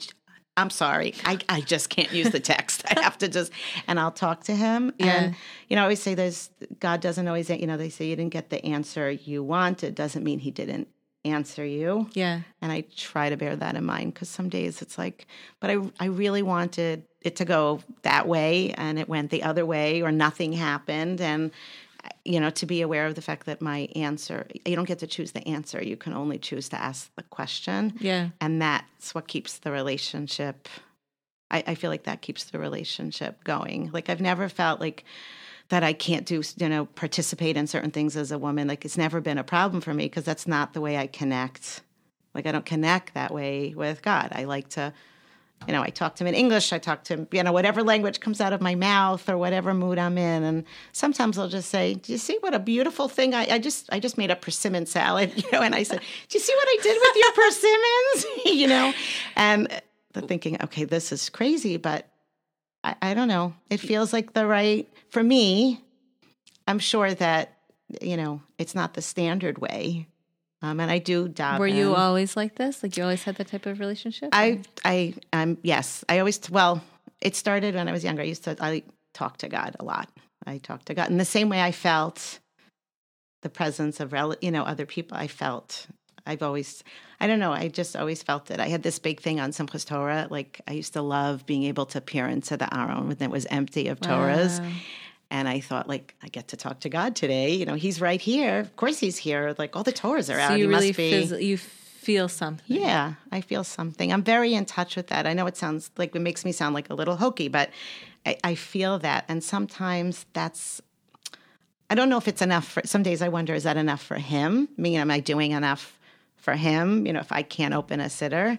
I'm sorry. I, I just can't use the text. I have to just, and I'll talk to him. Yeah. And, you know, I always say there's, God doesn't always, you know, they say you didn't get the answer you wanted. Doesn't mean he didn't answer you. Yeah. And I try to bear that in mind because some days it's like, but I, I really wanted it to go that way and it went the other way or nothing happened. And, you know, to be aware of the fact that my answer, you don't get to choose the answer. You can only choose to ask the question. Yeah. And that's what keeps the relationship. I, I feel like that keeps the relationship going. Like I've never felt like that I can't do, you know, participate in certain things as a woman. Like it's never been a problem for me because that's not the way I connect. Like I don't connect that way with God. I like to, you know, I talk to him in English. I talk to him, you know, whatever language comes out of my mouth or whatever mood I'm in. And sometimes I'll just say, "Do you see what a beautiful thing I, I just I just made a persimmon salad, you know?" And I said, "Do you see what I did with your persimmons?" you know, and the thinking, okay, this is crazy, but I, I don't know. It feels like the right for me. I'm sure that you know it's not the standard way, um, and I do daven. Were you always like this? Like you always had that type of relationship? I, I, I'm yes. I always well. It started when I was younger. I used to I talk to God a lot. I talked to God in the same way I felt the presence of rel- you know other people. I felt. I've always. I don't know. I just always felt it. I had this big thing on Simchas Torah. Like I used to love being able to peer into the Aron when it was empty of Torahs. Wow. And I thought, like, I get to talk to God today. You know, He's right here. Of course, He's here. Like all the Torahs are out. So you he really must be. you feel something. Yeah, I feel something. I'm very in touch with that. I know it sounds like it makes me sound like a little hokey, but I, I feel that. And sometimes that's, I don't know if it's enough for, some days I wonder, is that enough for him? I mean, am I doing enough for him? You know, if I can't open a siddur.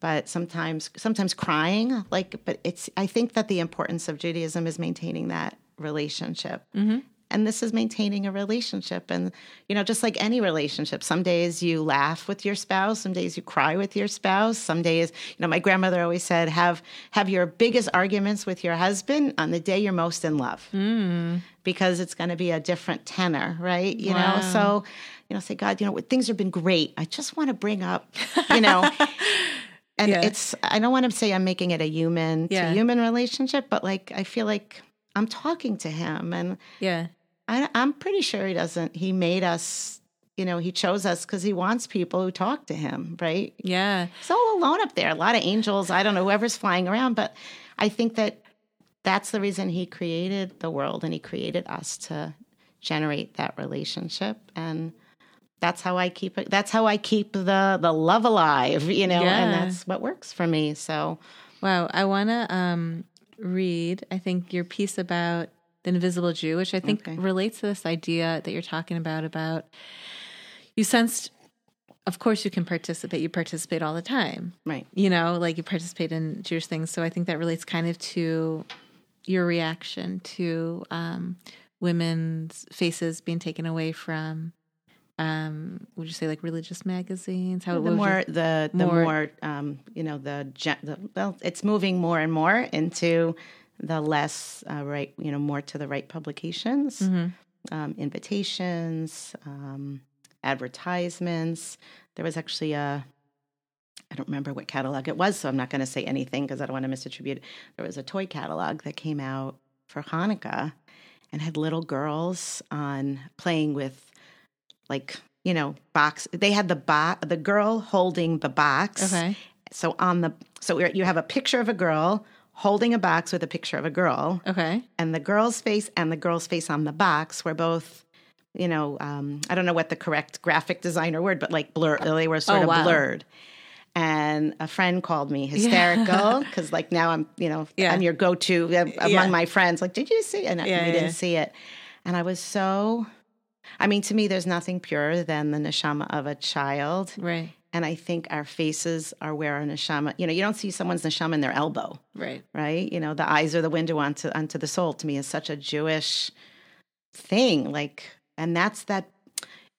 But sometimes, sometimes crying, like, but it's, I think that the importance of Judaism is maintaining that relationship. Mm-hmm. And this is maintaining a relationship. And you know just like any relationship some days you laugh with your spouse some days you cry with your spouse some days you know my grandmother always said have have your biggest arguments with your husband on the day you're most in love. Mm. Because it's going to be a different tenor right? You Wow. know so you know say god you know things have been great. I just want to bring up you know? And Yeah. it's i don't want to say i'm making it a human Yeah. to human relationship but like i feel like i'm talking to him and Yeah. I, I'm pretty sure he doesn't. He made us, you know, he chose us because he wants people who talk to him, right? Yeah. He's all alone up there. A lot of angels. I don't know whoever's flying around, but I think that that's the reason he created the world and he created us to generate that relationship and that's how I keep it. That's how I keep the the love alive, you know, and that's what works for me. So Wow. I want to um, read, I think, your piece about the invisible Jew, which I think Okay. relates to this idea that you're talking about, about you sensed of course you can participate you participate all the time Right. you know like you participate in jewish things so i think that relates kind of to your reaction to um, women's faces being taken away from um, would you say like religious magazines how the would you- more the the more- more, um, you know the, the well it's moving more and more into the less uh, right you know more to the right publications Mm-hmm. um, invitations um, advertisements there was actually a I don't remember what catalog it was, so I'm not going to say anything because I don't want to misattribute. There was a toy catalog that came out for Hanukkah and had little girls on playing with like you know box. They had the box, the girl holding the box. okay So on the so you have a picture of a girl holding a box with a picture of a girl, okay and the girl's face and the girl's face on the box were both. You know, um, I don't know what the correct graphic designer word, but like blur. They were sort Oh, of wow. blurred. And a friend called me hysterical because, like, now I'm, you know, Yeah. I'm your go-to uh, among Yeah. my friends. Like, did you see? it? And Yeah, we yeah. didn't see it. And I was so. I mean, to me, there's nothing purer than the neshama of a child. right And I think our faces are where our neshama. You know, you don't see someone's neshama in their elbow right right? You know, the eyes are the window onto onto the soul. To me, is such a Jewish thing. Like, and that's that.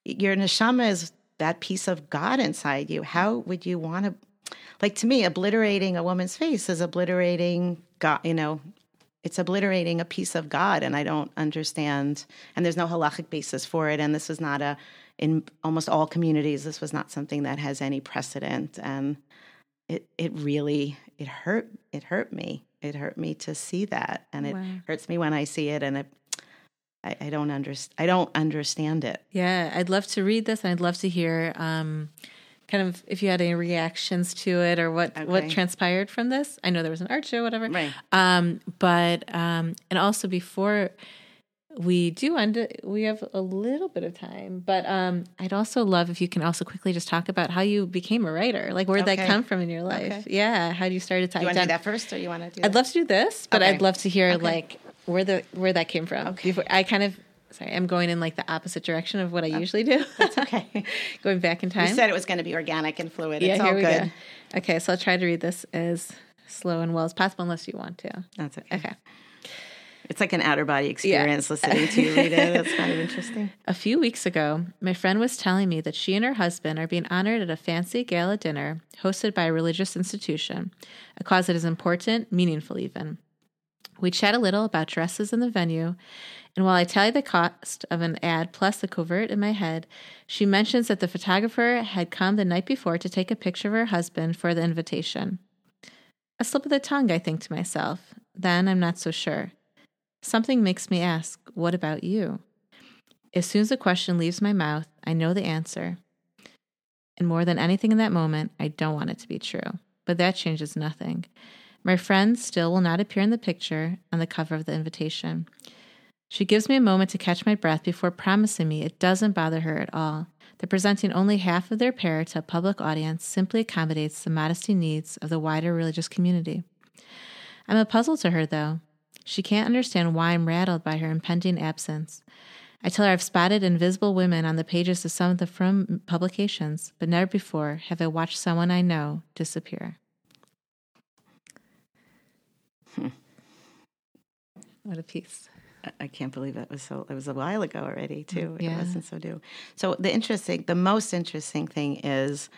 Your neshama is that piece of God inside you. How would you want to? Like to me, obliterating a woman's face is obliterating God. You know, it's obliterating a piece of God, and I don't understand. And there's no halachic basis for it. And this is not a. In almost all communities, this was not something that has any precedent. And it it really it hurt it hurt me it hurt me to see that and it Wow. hurts me when i see it and it i, I don't understand i don't understand it Yeah, I'd love to read this, and I'd love to hear um, kind of if you had any reactions to it or what what transpired from this. I know there was an art show, whatever. Right. Um, but um, and also before we do end, it, we have a little bit of time. But um, I'd also love if you can also quickly just talk about how you became a writer. Like where would that Okay. come from in your life? Okay. Yeah, how you started to you want to do that first or you want to do I'd that? love to do this, but Okay. I'd love to hear Okay. like where the where that came from. Okay. Before, I kind of sorry, I'm going in like the opposite direction of what I oh, usually do. That's okay going back in time. you said it was going to be organic and fluid yeah, it's here all we good go. Okay, so I'll try to read this as slow and well as possible, unless you want to. that's okay Okay. it's like an outer body experience listening to you read it it's kind of interesting A few weeks ago, my friend was telling me that she and her husband are being honored at a fancy gala dinner hosted by a religious institution, a cause that is important, meaningful even. We chat a little about dresses in the venue, and while I tally the cost of an ad plus the covert in my head, she mentions that the photographer had come the night before to take a picture of her husband for the invitation. A slip of the tongue, I think to myself. Then I'm not so sure. Something makes me ask, What about you? As soon as the question leaves my mouth, I know the answer. And more than anything in that moment, I don't want it to be true. But that changes nothing. My friend still will not appear in the picture on the cover of the invitation. She gives me a moment to catch my breath before promising me it doesn't bother her at all, that presenting only half of their pair to a public audience simply accommodates the modesty needs of the wider religious community. I'm a puzzle to her, though. She can't understand why I'm rattled by her impending absence. I tell her I've spotted invisible women on the pages of some of the frum publications, but never before have I watched someone I know disappear. Hmm. What a piece. I- can't believe it was so. It was a while ago already, too. Yeah. It wasn't so new. So the interesting, the most interesting thing is,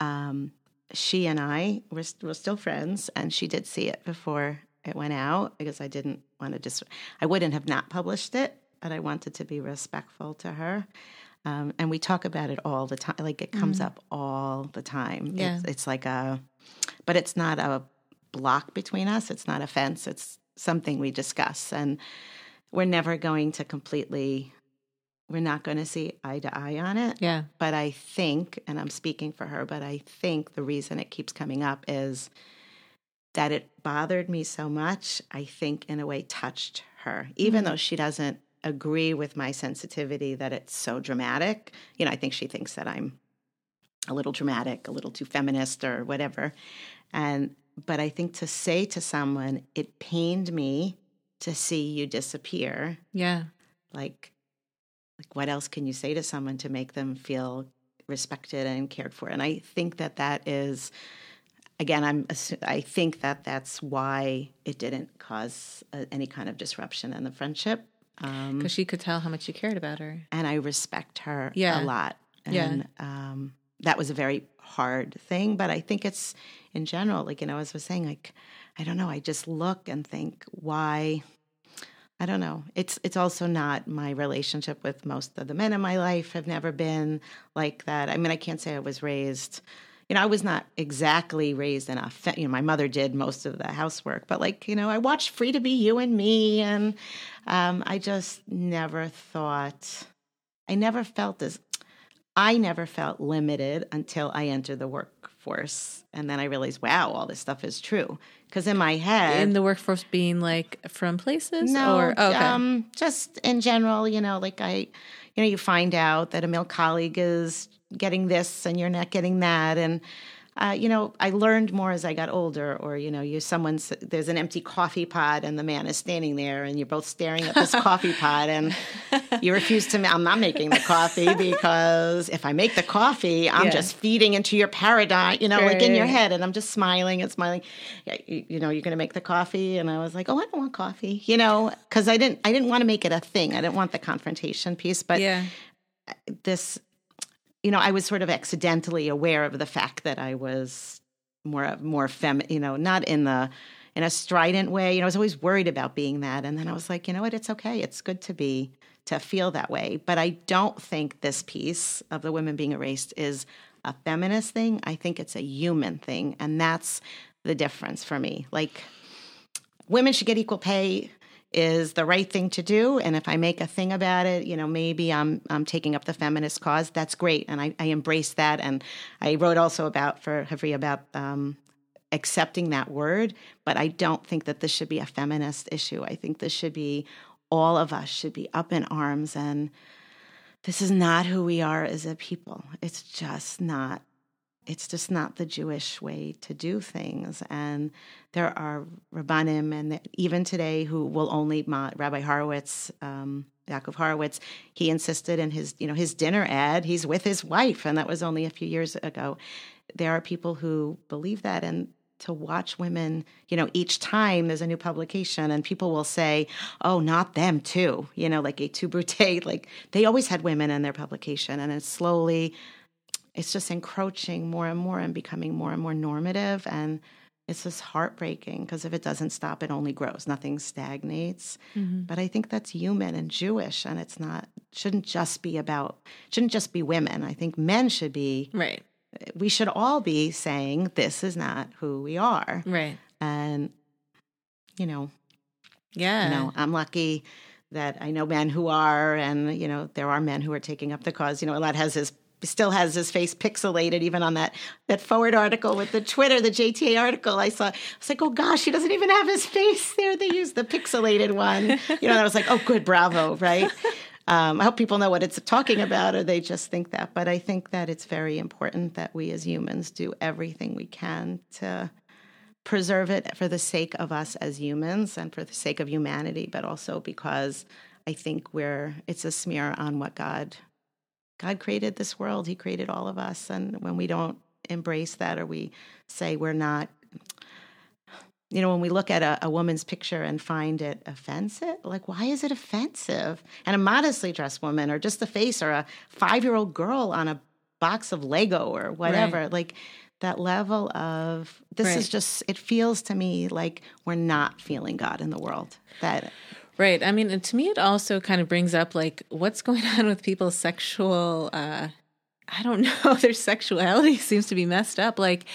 um, she and I were st- were still friends, and she did see it before it went out because I didn't want to just. I wouldn't have not published it, but I wanted to be respectful to her. Um, and we talk about it all the time. Like it comes up all the time. Yeah. It's, it's like a, but it's not a block between us. It's not a fence. It's something we discuss. And we're never going to completely, we're not going to see eye to eye on it. Yeah. But I think, and I'm speaking for her, but I think the reason it keeps coming up is that it bothered me so much, I think in a way touched her, even mm-hmm. though she doesn't agree with my sensitivity that it's so dramatic. You know, I think she thinks that I'm a little dramatic, a little too feminist or whatever. And but I think to say to someone, it pained me to see you disappear, Yeah. like like what else can you say to someone to make them feel respected and cared for? And I think that that is again, I'm I think that that's why it didn't cause a, any kind of disruption in the friendship. Because um, she could tell how much you cared about her, and I respect her yeah. a lot. And, yeah, um, that was a very hard thing, but I think it's in general, like you know, as I was saying, like I don't know, I just look and think why. I don't know. It's it's also not my relationship with most of the men in my life have never been like that. I mean, I can't say I was raised you know, I was not exactly raised in a, you know, my mother did most of the housework, but like, you know, I watched Free to Be You and Me, and um, I just never thought, I never felt as, I never felt limited until I entered the workforce. And then I realized, wow, all this stuff is true. Because in my head, in the workforce being like from places, no, or oh, okay. um, just in general, you know, like I, you know, you find out that a male colleague is getting this and you're not getting that and uh, you know, I learned more as I got older. Or you know, you someone's there's an empty coffee pot and the man is standing there, and you're both staring at this coffee pot, and you refuse to. I'm not making the coffee because if I make the coffee, I'm yeah. just feeding into your paradigm. You know, right. like in your head, and I'm just smiling and smiling. You, you know, you're going to make the coffee, and I was like, oh, I don't want coffee. You know, because I didn't. I didn't want to make it a thing. I didn't want the confrontation piece, but yeah this you know, I was sort of accidentally aware of the fact that I was more more fem, you know, not in the in a strident way. You know, I was always worried about being that, and then I was like, you know what, it's okay. It's good to be to feel that way. But I don't think this piece of the women being erased is a feminist thing. I think it's a human thing, and that's the difference for me. Like, women should get equal pay is the right thing to do. And if I make a thing about it, you know, maybe I'm I'm taking up the feminist cause. That's great, and I, I embrace that. And I wrote also about for Hevria about um, accepting that word. But I don't think that this should be a feminist issue. I think this should be all of us should be up in arms and. This is not who we are as a people. It's just not it's just not the Jewish way to do things. And there are Rabbanim, and even today, who will only, Rabbi Horowitz, um, Yaakov Horowitz, he insisted in his, you know, his dinner ad, he's with his wife, and that was only a few years ago. There are people who believe that, and to watch women, you know, each time there's a new publication, and people will say, "Oh, not them too," you know, like Tu Brute, like they always had women in their publication, and it's slowly it's just encroaching more and more and becoming more and more normative and it's just heartbreaking because if it doesn't stop it only grows. Nothing stagnates. Mm-hmm. but i think that's human and jewish and it's not shouldn't just be about shouldn't just be women. I think men should be right. we should all be saying this is not who we are. Right. And you know yeah you know i'm lucky that i know men who are and you know there are men who are taking up the cause. You know Elad has his still has his face pixelated even on that that forward article with the Twitter, the JTA article I saw. I was like, oh gosh, he doesn't even have his face there. They used the pixelated one. You know, I was like, oh good, bravo, right? Um, I hope people know what it's talking about, or they just think that. But I think that it's very important that we as humans do everything we can to preserve it for the sake of us as humans and for the sake of humanity, but also because I think we're it's a smear on what God God created this world, He created all of us. And when we don't embrace that or we say we're not, you know, when we look at a, a woman's picture and find it offensive, like, why is it offensive? And a modestly dressed woman or just the face or a five year old girl on a box of Lego or whatever, right. like, that level of this right. is just it feels to me like we're not feeling god in the world that Right. I mean, to me, it also kind of brings up like what's going on with people's sexual. Uh, I don't know. Their sexuality seems to be messed up. Like,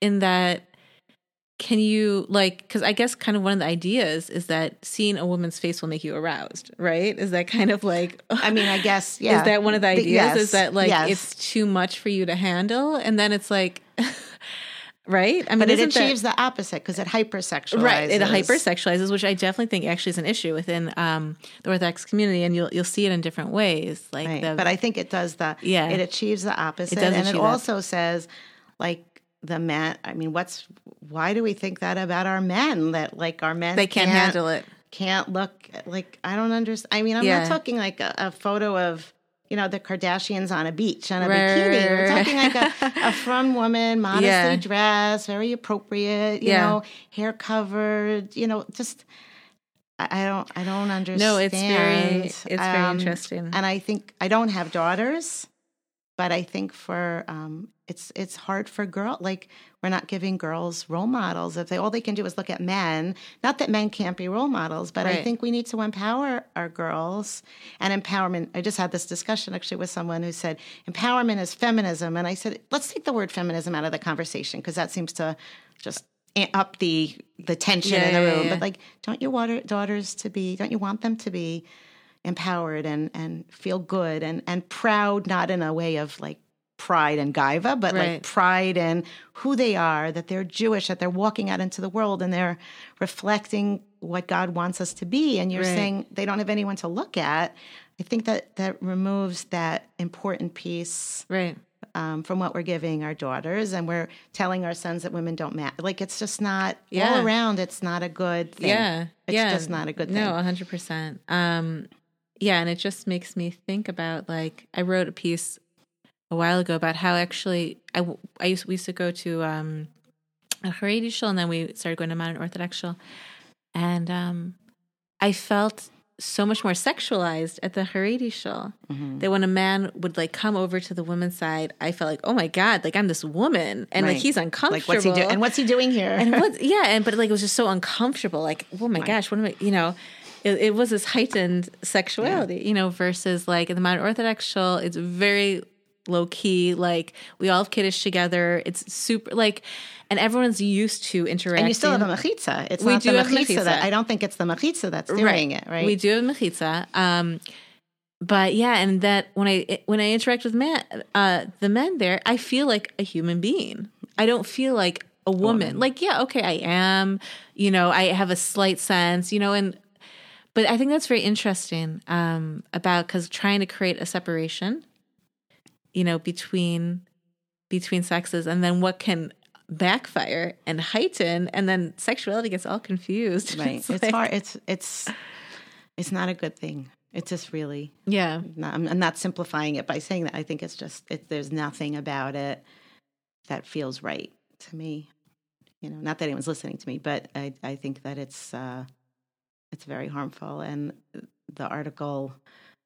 in that, can you like? Because I guess kind of one of the ideas is that seeing a woman's face will make you aroused, right? Is that kind of like? I mean, I guess yeah. Is that one of the ideas? Yes. Is that like yes. it's too much for you to handle, and then it's like. Right? I mean, but it achieves that, the opposite because it hypersexualizes. Right, it hypersexualizes, which I definitely think actually is an issue within um, the Orthodox community, and you'll you'll see it in different ways. Like, right. the, but I think it does the yeah, it achieves the opposite, it and it also that. says like the men. I mean, what's why do we think that about our men? That like our men they can't, can't handle it can't look like I don't understand. I mean, I'm Yeah. not talking like a, a photo of you know the Kardashians on a beach on a Right, bikini. We're talking like a, a frum woman, modestly Yeah. dressed, very appropriate. You Yeah. know, hair covered. You know, just I, I don't I don't understand. No, it's very it's very Um, interesting. And I think I don't have daughters, but I think for um, it's it's hard for girl like we're not giving girls role models if they all they can do is look at men. Not that men can't be role models, but I think we need to empower our girls and empowerment. I just had this discussion actually with someone who said empowerment is feminism, and I said let's take the word feminism out of the conversation because that seems to just up the the tension Yeah, in the room. yeah. But like, don't you want your daughters to be? Don't you want them to be? empowered and and feel good and and proud not in a way of like pride and gaiva but Right. like pride in who they are that they're jewish that they're walking out into the world and they're reflecting what god wants us to be and you're Right. saying they don't have anyone to look at i think that that removes that important piece right. um, from what we're giving our daughters and we're telling our sons that women don't matter like it's just not Yeah. all around it's not a good thing Yeah. it's yeah. just not a good thing No, 100%. Um yeah, and it just makes me think about like I wrote a piece a while ago about how actually I used we used to go to um a Haredi shul and then we started going to Modern Orthodox shul. And um I felt so much more sexualized at the Haredi shul Mm-hmm. that when a man would like come over to the women's side, I felt like, oh my god, like I'm this woman, and like he's uncomfortable. like what's he doing and what's he doing here? And what yeah and but like it was just so uncomfortable. Like oh my gosh what am i you know it, it was this heightened sexuality you know versus like in the modern orthodox shul it's very low key like we all have kiddush together it's super like and everyone's used to interacting And you still have a mechitza. It's We not do the have mechitza. That. I don't think it's the mechitza that's doing it, right? We do have mechitza. Um, but yeah, and that when I when I interact with man, uh, the men there, I feel like a human being. I don't feel like a woman. Like yeah, okay, I am. You know, I have a slight sense. You know, and but I think that's very interesting um, about because trying to create a separation, you know, between between sexes, and then what can backfire and heighten, and then sexuality gets all confused. right. It's, like- hard. It's it's it's not a good thing. It's just really. Yeah. Not, I'm, I'm not simplifying it by saying that. I think it's just it, there's nothing about it that feels right to me. You know, not that anyone's listening to me, but I I think that it's uh, it's very harmful. And the article,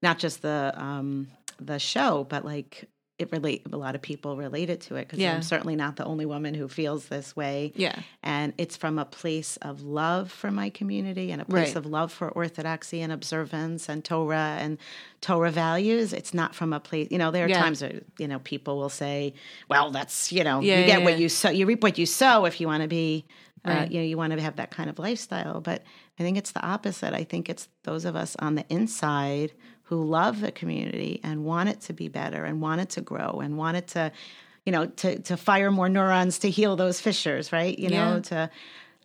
not just the um, the show, but like it relate a lot of people related to it because Yeah. I'm certainly not the only woman who feels this way. Yeah. And it's from a place of love for my community and a place Right. of love for orthodoxy and observance and Torah and Torah values. It's not from a place, you know, there are Yeah. times where, you know, people will say, well, that's, you know, Yeah, you get what you sow, you reap what you sow if you want to be, uh, Right. you know, you want to have that kind of lifestyle. But I think it's the opposite. I think it's those of us on the inside who love the community and want it to be better and want it to grow and want it to, you know, to, to fire more neurons to heal those fissures, right? You know, to,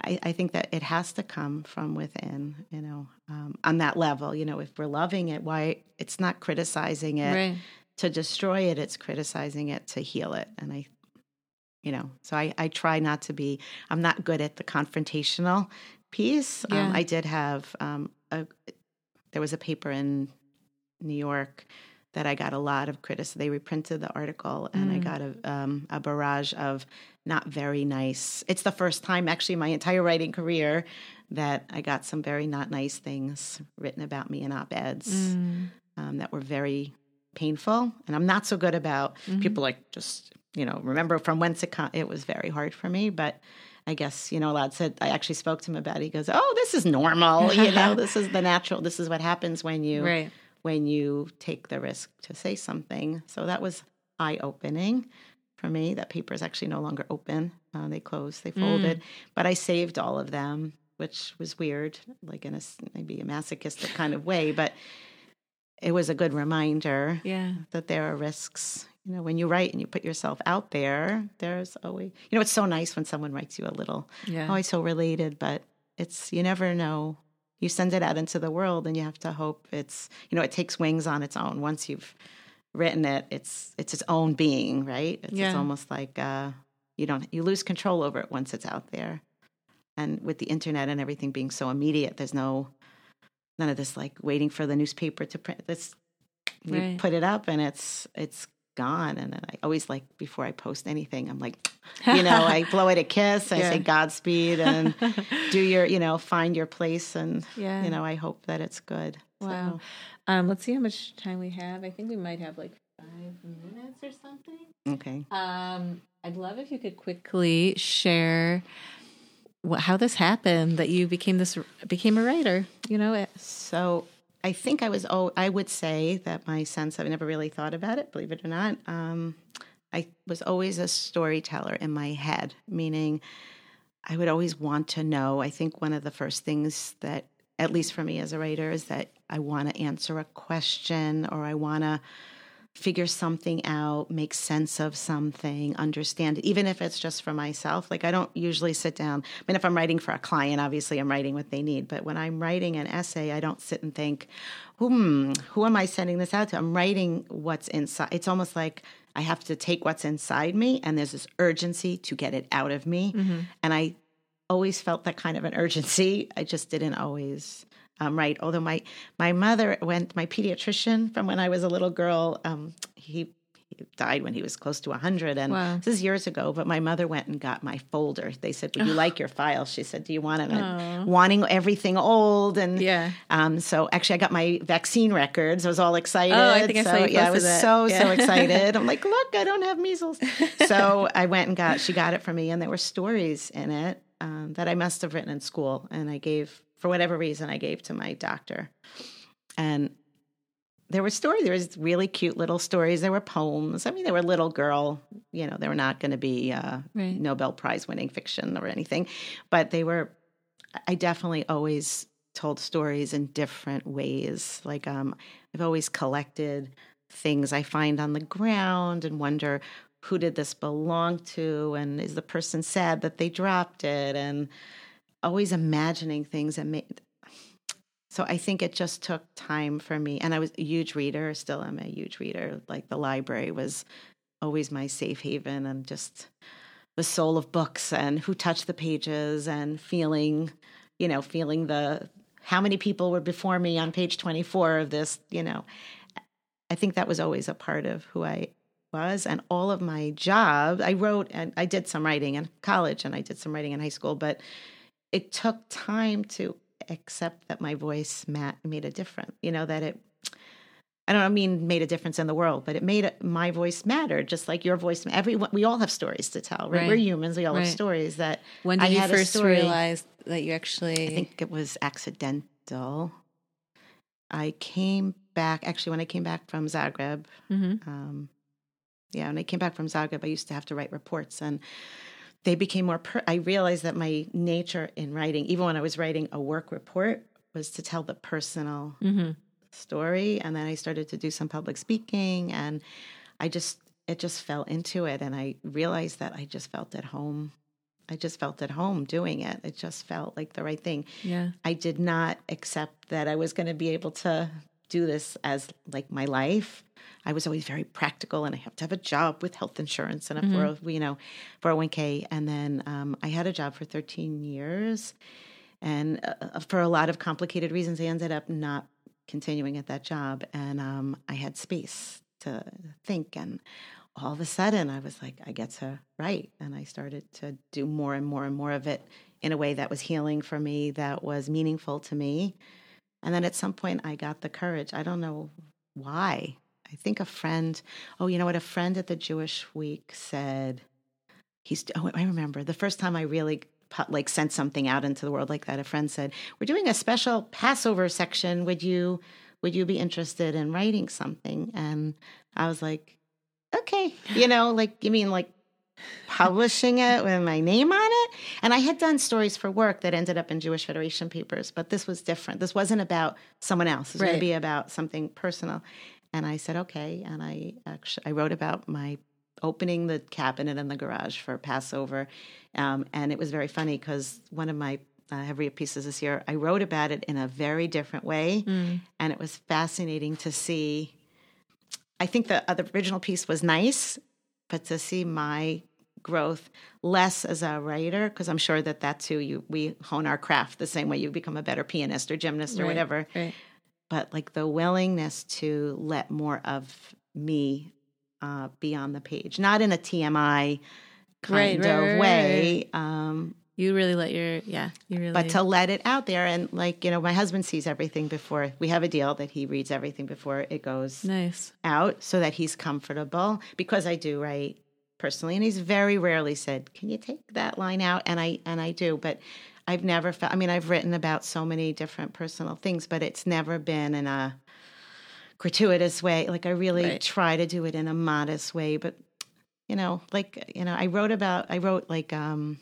I, I think that it has to come from within, you know, um, on that level. You know, if we're loving it, why it's not criticizing it Right. to destroy it, it's criticizing it to heal it. And I, you know, so I, I try not to be, I'm not good at the confrontational piece. Yeah. Um, I did have, um, a, there was a paper in New York that I got a lot of criticism. They reprinted the article, and I Mm. got a um, a barrage of not very nice. It's the first time, actually, in my entire writing career, that I got some very not nice things written about me in op eds Mm. um, that were very painful. And I'm not so good about Mm-hmm. people like just you know remember from whence it come. It was very hard for me, but. I guess you know. Elad said I actually spoke to him about. it. He goes, "Oh, this is normal. You know, this is the natural. This is what happens when you Right. When you take the risk to say something. So that was eye opening for me. That paper is actually no longer open. Uh, they closed, they folded, but I saved all of them, which was weird, like in a maybe a masochistic kind of way. But it was a good reminder Yeah. that there are risks. You know, when you write and you put yourself out there, there's always, you know, it's so nice when someone writes you a little Yeah. oh, I so related, but it's you never know. You send it out into the world, and you have to hope it's you know it takes wings on its own. Once you've written it, it's it's its own being, right? It's, it's almost like uh, you don't you lose control over it once it's out there. And with the internet and everything being so immediate, there's no none of this like waiting for the newspaper to print this. You Right. put it up and it's it's gone. And then I always like before I post anything, I'm like, you know, I blow it a kiss. I Yeah. say Godspeed and do your, you know, find your place. And Yeah. you know, I hope that it's good. Wow. So, Um, let's see how much time we have. I think we might have like five minutes or something. okay. Um, I'd love if you could quickly share how this happened that you became this became a writer. You know, it, So I think I was. Oh, I would say that my sense. I've never really thought about it, believe it or not. Um, I was always a storyteller in my head, meaning I would always want to know. I think one of the first things that, at least for me as a writer, is that I want to answer a question or I want to figure something out, make sense of something, understand it, even if it's just for myself. Like I don't usually sit down. I mean, if I'm writing for a client, obviously I'm writing what they need. But when I'm writing an essay, I don't sit and think, hmm, who am I sending this out to? I'm writing what's inside. It's almost like I have to take what's inside me and there's this urgency to get it out of me. And I always felt that kind of an urgency. I just didn't always um, write. Although my my mother went, my pediatrician from when I was a little girl, um, he, he died when he was close to 100. And Wow. this is years ago, but my mother went and got my folder. They said, Would you like your file? She said, Do you want it? Wanting everything old. And Yeah. um, so actually, I got my vaccine records. I was all excited. Oh, I think I so, saw you Yeah, I was that. so, so excited. I'm like, Look, I don't have measles. so I went and got, she got it for me, and there were stories in it um, that I must have written in school. And I gave, for whatever reason, I gave to my doctor. And there were stories. There was really cute little stories. There were poems. I mean, they were little girl. You know, they were not going to be uh, Right. Nobel Prize winning fiction or anything, but they were. I definitely always told stories in different ways. Like um, I've always collected things I find on the ground and wonder who did this belong to, and is the person sad that they dropped it, and always imagining things and made so I think it just took time for me. And I was a huge reader, still am a huge reader. Like the library was always my safe haven and just the soul of books and who touched the pages and feeling, you know, feeling the how many people were before me on page 24 of this, you know. I think that was always a part of who I was and all of my job. I wrote and I did some writing in college and I did some writing in high school, but it took time to accept that my voice ma- made a difference. You know that it. I don't mean made a difference in the world, but it made it, my voice matter, just like your voice. Everyone, we all have stories to tell. Right? Right. We're humans. We all Right. have stories that. when did I you first story- realize that you actually? I think it was accidental. I came back actually when I came back from Zagreb. Mhm. Um, yeah, when I came back from Zagreb, I used to have to write reports, and they became more. Per- I realized that my nature in writing, even when I was writing a work report, was to tell the personal Mhm. story, and then I started to do some public speaking, and I just it just fell into it, and I realized that I just felt at home. I just felt at home doing it. It just felt like the right thing. Yeah. I did not accept that I was going to be able to do this as like my life. I was always very practical, and I have to have a job with health insurance and a Mm-hmm. 40, you know, 401k. And then um, I had a job for 13 years, and uh, for a lot of complicated reasons, I ended up not continuing at that job. And um, I had space to think, and all of a sudden, I was like, I get to write, and I started to do more and more and more of it in a way that was healing for me, that was meaningful to me. And then at some point, I got the courage. I don't know why. I think a friend, oh, you know what? A friend at the Jewish Week said, he's, oh, I remember the first time I really like sent something out into the world like that. A friend said, we're doing a special Passover section. Would you, would you be interested in writing something? And I was like, okay, you know, like, you mean like publishing it with my name on. And I had done stories for work that ended up in Jewish Federation papers, but this was different. This wasn't about someone else. It was going to be about something personal. And I said, okay. And I actually I wrote about my opening the cabinet in the garage for Passover. Um, and it was very funny because one of my uh, Hevria pieces this year, I wrote about it in a very different way. And it was fascinating to see. I think the, uh, the original piece was nice, but to see my growth less as a writer because I'm sure that that's who you we hone our craft the same way you become a better pianist or gymnast or Right, whatever. Right. But like the willingness to let more of me uh, be on the page, not in a TMI kind right, of right, way. Um, You really let your yeah. You really. but to let it out there and like you know my husband sees everything before we have a deal that he reads everything before it goes nice. out so that he's comfortable because I do write personally and he's very rarely said can you take that line out and I and I do but I've never felt I mean I've written about so many different personal things but it's never been in a gratuitous way like I really Right. try to do it in a modest way but you know like you know I wrote about I wrote like um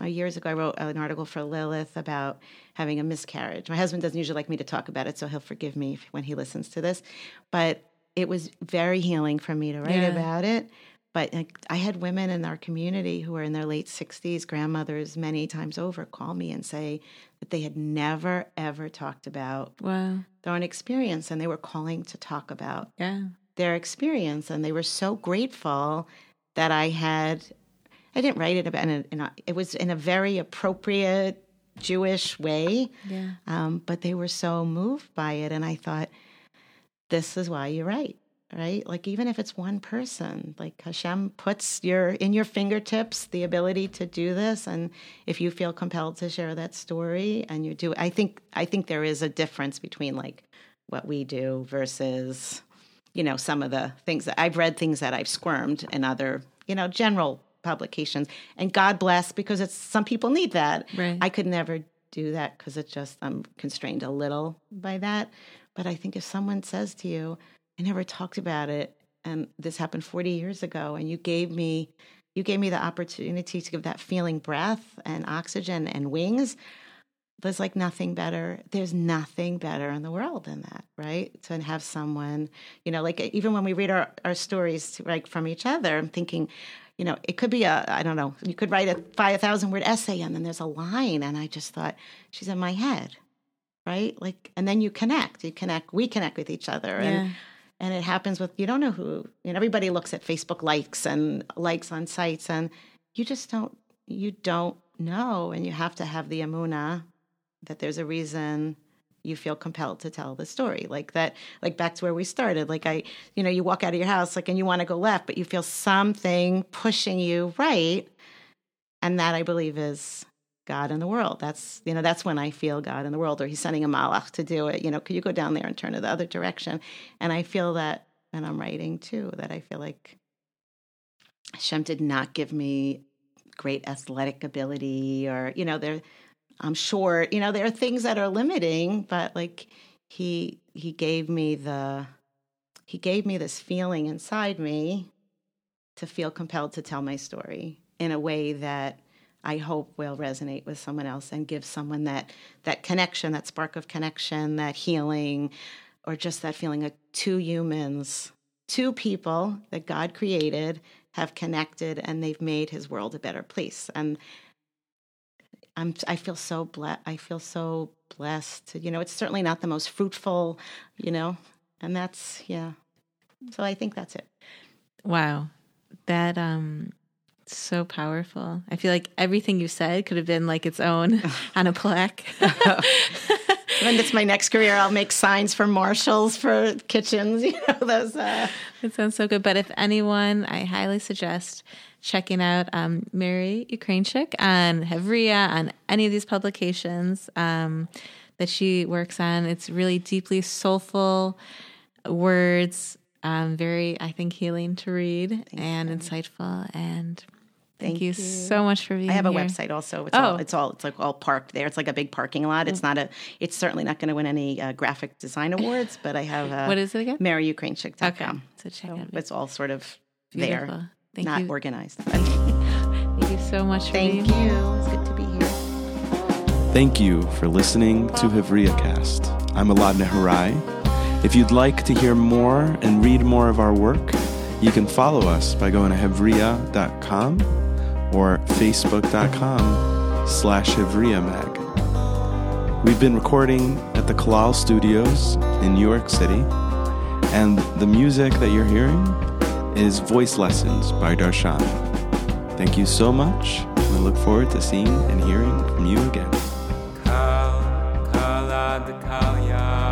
uh, years ago, I wrote an article for Lilith about having a miscarriage. My husband doesn't usually like me to talk about it, so he'll forgive me when he listens to this. But it was very healing for me to write Yeah. about it. But like, I had women in our community who were in their late 60s, grandmothers, many times over, call me and say that they had never, ever talked about Wow. their own experience and they were calling to talk about Yeah. their experience and they were so grateful that I had I didn't write it about in a, in a, it was in a very appropriate Jewish way Yeah. um, but they were so moved by it and I thought this is why you write right? Like even if it's one person like Hashem puts your in your fingertips the ability to do this. And if you feel compelled to share that story and you do I think I think there is a difference between like what we do versus you know some of the things that I've read things that I've squirmed in other you know general publications. And God bless because it's some people need that. Right. I could never do that because it's just I'm constrained a little by that. But I think if someone says to you I never talked about it and this happened 40 years ago and you gave me you gave me the opportunity to give that feeling breath and oxygen and wings. There's like nothing better there's nothing better in the world than that right? To have someone you know like even when we read our, our stories like from each other i'm thinking you know it could be a i don't know you could write a 5000 word essay and then there's a line and i just thought she's in my head right? Like and then you connect you connect we connect with each other Yeah. and it happens with you don't know who know everybody looks at facebook likes and likes on sites and you just don't you don't know. And you have to have the emunah that there's a reason you feel compelled to tell the story. Like that like back to where we started. Like i you know you walk out of your house like and you want to go left but you feel something pushing you right. And that i believe is god in the world. That's you know that's when i feel god in the world or he's sending a malach to do it. You know could you go down there and turn it the other direction? And i feel that and i'm writing too that i feel like Hashem did not give me great athletic ability or you know there I'm short. You know there are things that are limiting but like he he gave me the he gave me this feeling inside me to feel compelled to tell my story in a way that I hope will resonate with someone else and give someone that that connection that spark of connection that healing or just that feeling of two humans two people that God created have connected and they've made his world a better place. And i'm i feel so blessed i feel so blessed you know it's certainly not the most fruitful you know and that's yeah. So i think that's it. Wow. That um so powerful. I feel like everything you said could have been like its own on a plaque. when it's my next career i'll make signs for marshals for kitchens you know those uh It sounds so good. But if anyone, I highly suggest checking out um, Merri Ukraincik on Hevria, on any of these publications um, that she works on. It's really deeply soulful words, um, very, I think, healing to read and insightful. And thank, Thank you, you. so much for being here. I have a here. website also. It's all Oh. it's all it's like all parked there. It's like a big parking lot. It's not a. It's certainly not going to win any uh, graphic design awards, but I have uh, What is it again? MerriUkraincik.com. Okay. So check So out. it's all sort of Beautiful. there, Thank not you. organized. Thank you so much for Thank being you. here. It's good to be here. Thank you for listening to Hevria Cast. I'm Elad Nehorai. If you'd like to hear more and read more of our work, you can follow us by going to hevria.com or facebook.com slash hevriamag. We've been recording at the Kalal Studios in New York City, and the music that you're hearing is Voice Lessons by Darshan. Thank you so much. We look forward to seeing and hearing from you again. Kal, kala, the kali.